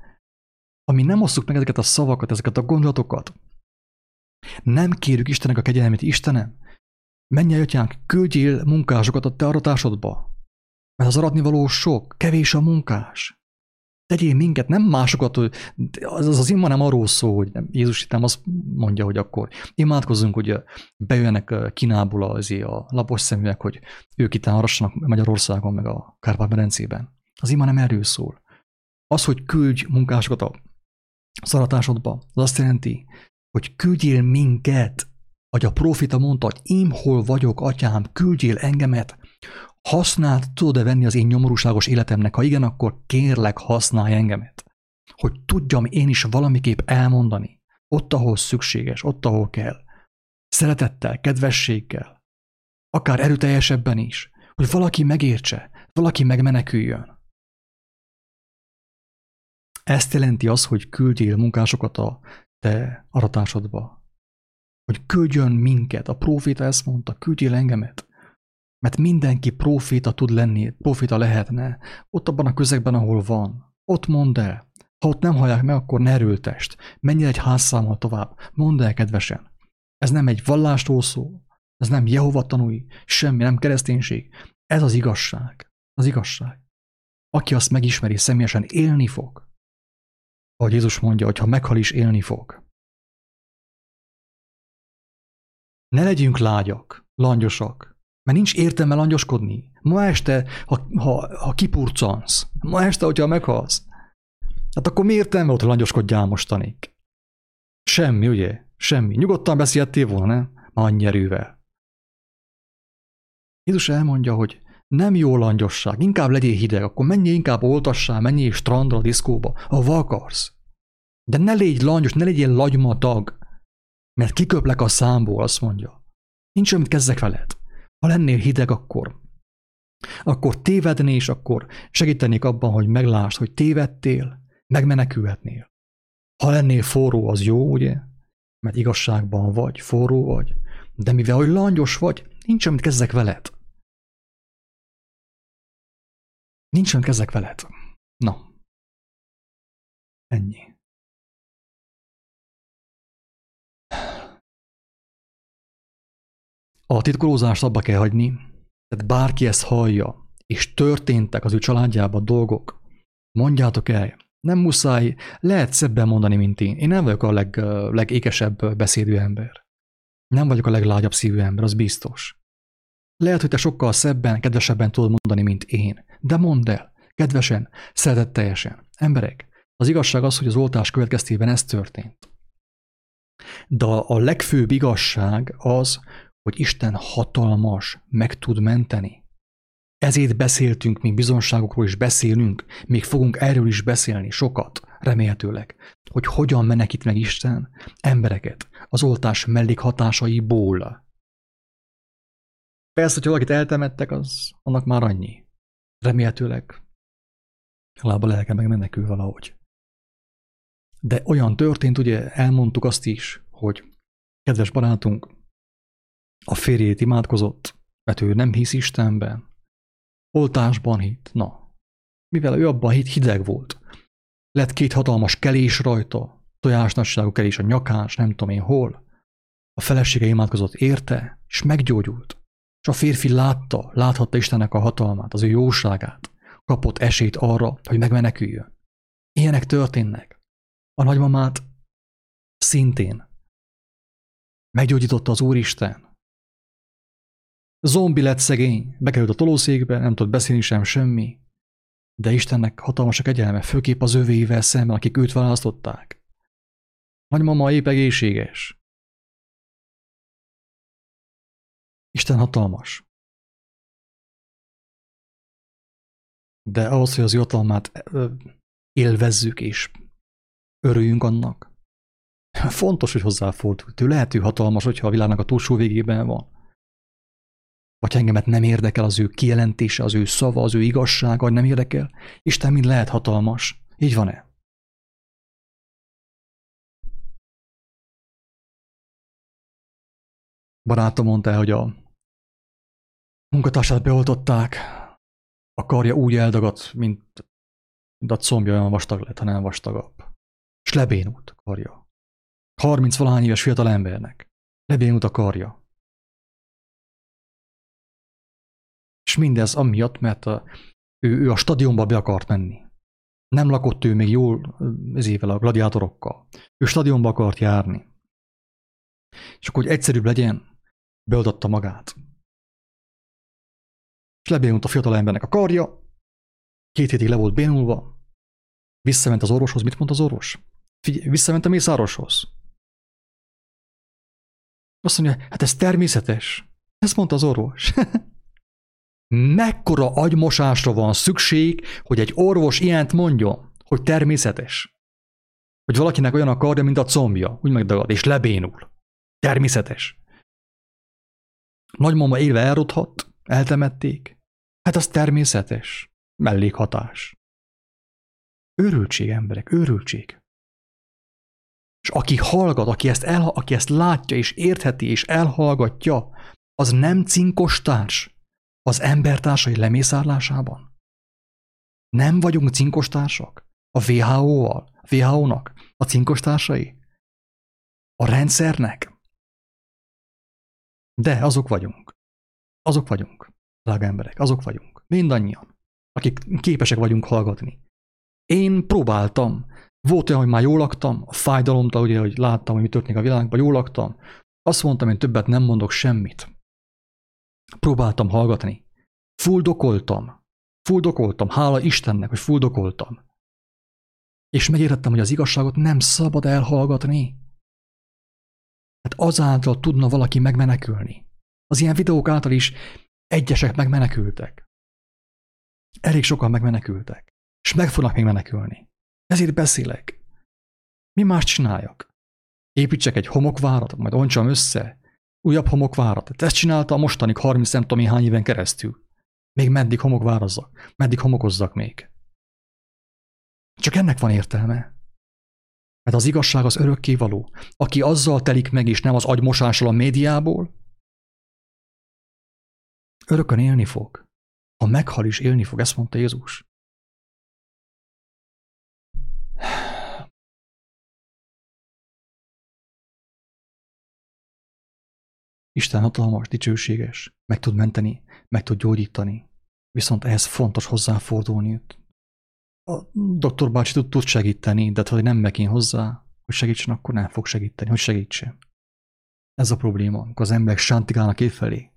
Ami nem osszuk meg ezeket a szavakat, ezeket a gondolatokat, nem kérjük Istennek a kegyelmét, Istenem, menj el, atyánk, küldjél munkásokat a te aratásodba, mert az aratni való sok, kevés a munkás. Tegyél minket, nem másokat, az, az ima nem arról szól, hogy nem, Jézus itt nem azt mondja, hogy akkor imádkozzunk, hogy bejönnek Kínából az a lapos szeműek, hogy ők itt arassanak Magyarországon, meg a Kárpát-medencében. Az ima nem erről szól. Az, hogy küldj munkásokat a szaratásodba, az azt jelenti, hogy küldjél minket, hogy a profita mondta, hogy én hol vagyok, atyám, küldjél engemet, használt tudod-e venni az én nyomorúságos életemnek? Ha igen, akkor kérlek, használj engemet. Hogy tudjam én is valamiképp elmondani. Ott, ahol szükséges, ott, ahol kell. Szeretettel, kedvességgel. Akár erőteljesebben is. Hogy valaki megértse, valaki megmeneküljön. Ezt jelenti az, hogy küldjél munkásokat a te aratásodba. Hogy küldjön minket. A proféta ezt mondta, küldjél engemet. Mert mindenki proféta tud lenni, proféta lehetne. Ott abban a közegben, ahol van. Ott mondd el. Ha ott nem hallják meg, akkor ne erőltest. Menj egy házszámmal tovább. Mondd el, kedvesen. Ez nem egy vallástól szól. Ez nem Jehova tanúi. Semmi, nem kereszténység. Ez az igazság. Az igazság. Aki azt megismeri, személyesen élni fog ahogy Jézus mondja, hogy ha meghal is élni fog. Ne legyünk lágyak, langyosak, mert nincs értelme langyoskodni. Ma este, ha, ha, ha kipurcansz, ma este, hogyha meghalsz, hát akkor mi értelme ott, langyoskodjál mostanig? Semmi, ugye? Semmi. Nyugodtan beszéltél volna, nem? Annyi erővel. Jézus elmondja, hogy nem jó langyosság, inkább legyél hideg, akkor menjél inkább oltassál, menjél strandra, diszkóba, ha akarsz. De ne légy langyos, ne legyél lagymatag, mert kiköplek a számból, azt mondja. Nincs amit kezdek veled. Ha lennél hideg, akkor akkor tévedni, és akkor segítenék abban, hogy meglásd, hogy tévedtél, megmenekülhetnél. Ha lennél forró, az jó, ugye? Mert igazságban vagy, forró vagy. De mivel, hogy langyos vagy, nincs amit kezdek veled. Nincs olyan kezek veled. Na. Ennyi. A titkolózást abba kell hagyni, tehát bárki ezt hallja, és történtek az ő családjában dolgok, mondjátok el, nem muszáj, lehet szebben mondani, mint én. Én nem vagyok a leg, legékesebb beszédű ember. Nem vagyok a leglágyabb szívű ember, az biztos. Lehet, hogy te sokkal szebben, kedvesebben tudod mondani, mint én. De mondd el, kedvesen, szeretetteljesen. Emberek, az igazság az, hogy az oltás következtében ez történt. De a legfőbb igazság az, hogy Isten hatalmas, meg tud menteni. Ezért beszéltünk, még bizonságokról is beszélünk, még fogunk erről is beszélni sokat, remélhetőleg, hogy hogyan menekít meg Isten embereket az oltás mellékhatásaiból. Persze, hogy valakit eltemettek, az annak már annyi. Remélhetőleg lába lelke meg menekül valahogy. De olyan történt, ugye elmondtuk azt is, hogy kedves barátunk a férjét imádkozott, mert ő nem hisz Istenben, oltásban hitt, na, mivel ő abban hit, hideg volt. Lett két hatalmas kelés rajta, tojásnagyságú kelés a nyakás, nem tudom én hol. A felesége imádkozott érte, és meggyógyult. És a férfi látta, láthatta Istennek a hatalmát, az ő jóságát. Kapott esélyt arra, hogy megmeneküljön. Ilyenek történnek. A nagymamát szintén meggyógyította az Úristen. Zombi lett szegény, bekerült a tolószékbe, nem tudott beszélni sem semmi. De Istennek hatalmas a kegyelme, főképp az övéivel szemben, akik őt választották. Nagymama épp egészséges. Isten hatalmas. De ahhoz, hogy az ő hatalmát élvezzük és örüljünk annak, fontos, hogy hozzáfordult. Ő lehet, hogy hatalmas, hogyha a világnak a túlsó végében van. Vagy engemet nem érdekel az ő kijelentése, az ő szava, az ő igazsága, vagy nem érdekel. Isten mind lehet hatalmas. Így van-e? Barátom mondta hogy a munkatársát beoltották, a karja úgy eldagadt, mint, mint a combja olyan vastag lett, ha nem vastagabb. És lebénult a karja. 30 valahány éves fiatal embernek. Lebénult a karja. És mindez amiatt, mert a, ő, ő a stadionba be akart menni. Nem lakott ő még jól ezével a gladiátorokkal. Ő stadionba akart járni. És akkor, hogy egyszerűbb legyen, beoltatta magát. És lebénult a fiatal embernek a karja, két hétig le volt bénulva, visszament az orvoshoz. Mit mondta az orvos? Figyelj, visszament a mészároshoz. Azt mondja, hát ez természetes. Ezt mondta az orvos. Mekkora agymosásra van szükség, hogy egy orvos ilyent mondjon, hogy természetes. Hogy valakinek olyan a karja, mint a combja, úgy megdagad, és lebénul. Természetes. Nagymama élve elrothat, eltemették. Hát az természetes. Mellékhatás. Őrültség, emberek, őrültség. És aki hallgat, aki ezt, el, aki ezt látja és értheti és elhallgatja, az nem cinkos társ az embertársai lemészárlásában? Nem vagyunk cinkos társak? A WHO-val? WHO-nak? A cinkos társai? A rendszernek? De azok vagyunk. Azok vagyunk, drága emberek, azok vagyunk. Mindannyian, akik képesek vagyunk hallgatni. Én próbáltam. Volt olyan, hogy már jól laktam, a fájdalomtól, ugye, hogy láttam, hogy mi történik a világban, jól laktam. Azt mondtam, én többet nem mondok semmit. Próbáltam hallgatni. Fuldokoltam. Fuldokoltam. Hála Istennek, hogy fuldokoltam. És megértettem, hogy az igazságot nem szabad elhallgatni. Hát azáltal tudna valaki megmenekülni. Az ilyen videók által is egyesek megmenekültek. Elég sokan megmenekültek. És meg fognak még menekülni. Ezért beszélek. Mi más csináljak? Építsek egy homokvárat, majd oncsam össze, újabb homokvárat. Ezt csinálta a mostanig 30 nem tudom hány éven keresztül. Még meddig homokvározzak? Meddig homokozzak még? Csak ennek van értelme. Mert az igazság az örökkévaló. Aki azzal telik meg, és nem az agymosással a médiából, örökön élni fog. Ha meghal is, élni fog, ezt mondta Jézus. Isten hatalmas, dicsőséges, meg tud menteni, meg tud gyógyítani. Viszont ehhez fontos hozzáfordulni. A doktor bácsi tud, tud segíteni, de ha nem megy hozzá, hogy segítsen, akkor nem fog segíteni, hogy segítsen. Ez a probléma, amikor az emberek sántigálnak felé.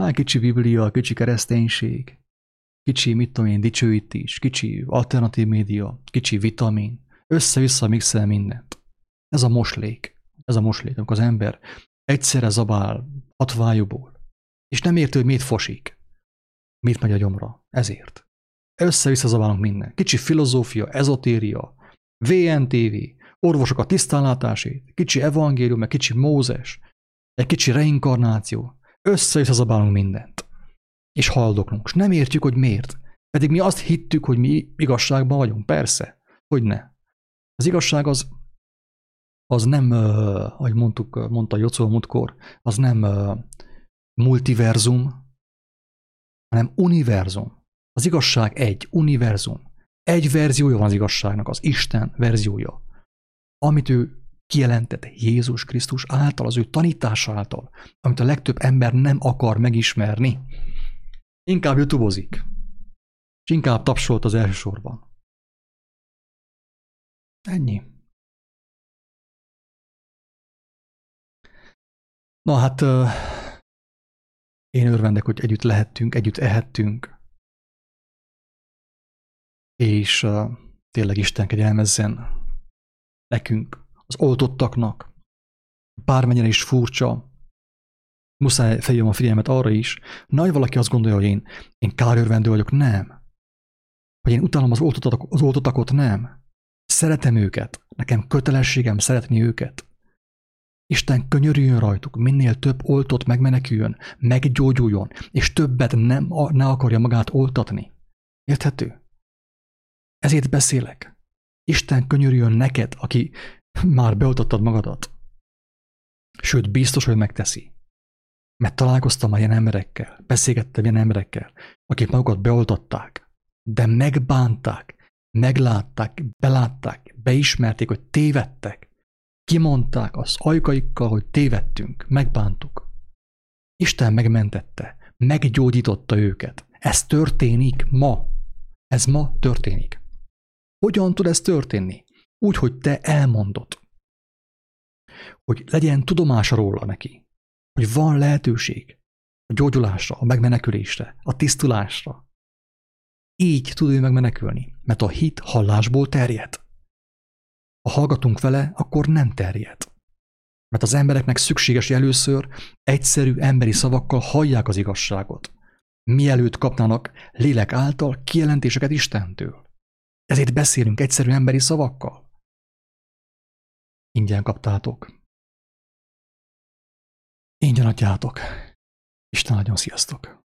Á, kicsi biblia, kicsi kereszténység, kicsi, mit tudom én, dicsőítés, kicsi alternatív média, kicsi vitamin, össze-vissza mixel mindent. Ez a moslék. Ez a moslék, amikor az ember egyszerre zabál hatvájúból, és nem értő, hogy mit fosik. Mit megy a gyomra? Ezért. Össze-vissza zabálunk minden. Kicsi filozófia, ezotéria, VNTV, orvosok a tisztánlátásét, kicsi evangélium, meg kicsi Mózes, egy kicsi reinkarnáció. Össze-vissza zabálunk mindent. És haldoklunk. És nem értjük, hogy miért. Pedig mi azt hittük, hogy mi igazságban vagyunk. Persze. Hogy ne. Az igazság az az nem, ahogy mondtuk, mondta Jocó múltkor, az nem multiverzum, hanem univerzum. Az igazság egy, univerzum. Egy verziója van az igazságnak, az Isten verziója. Amit ő kijelentett Jézus Krisztus által, az ő tanítása által, amit a legtöbb ember nem akar megismerni. Inkább youtubozik, és inkább tapsolt az elsősorban. Ennyi. Na hát, én örvendek, hogy együtt lehettünk, együtt ehettünk, és tényleg Isten kegyelmezzen nekünk, az oltottaknak, bármennyire is furcsa, muszáj feljön a figyelmet arra is, nagy valaki azt gondolja, hogy én, én kárörvendő vagyok, nem. Hogy én utálom az, oltottak, az oltottakot, nem. Szeretem őket, nekem kötelességem szeretni őket. Isten könyörüljön rajtuk, minél több oltott megmeneküljön, meggyógyuljon, és többet nem, ne akarja magát oltatni. Érthető? Ezért beszélek. Isten könyörüljön neked, aki már beoltottad magadat. Sőt, biztos, hogy megteszi. Mert találkoztam már ilyen emberekkel, beszélgettem ilyen emberekkel, akik magukat beoltották, de megbánták, meglátták, belátták, beismerték, hogy tévedtek. Kimondták az ajkaikkal, hogy tévedtünk, megbántuk. Isten megmentette, meggyógyította őket. Ez történik ma. Ez ma történik. Hogyan tud ez történni? Úgy, hogy te elmondod. Hogy legyen tudomása róla neki. Hogy van lehetőség a gyógyulásra, a megmenekülésre, a tisztulásra. Így tud ő megmenekülni, mert a hit hallásból terjed. Ha hallgatunk vele, akkor nem terjed. Mert az embereknek szükséges, először egyszerű emberi szavakkal hallják az igazságot, mielőtt kapnának lélek által kijelentéseket Istentől. Ezért beszélünk egyszerű emberi szavakkal. Ingyen kaptátok. Ingyen adjátok. Isten nagyon sziasztok!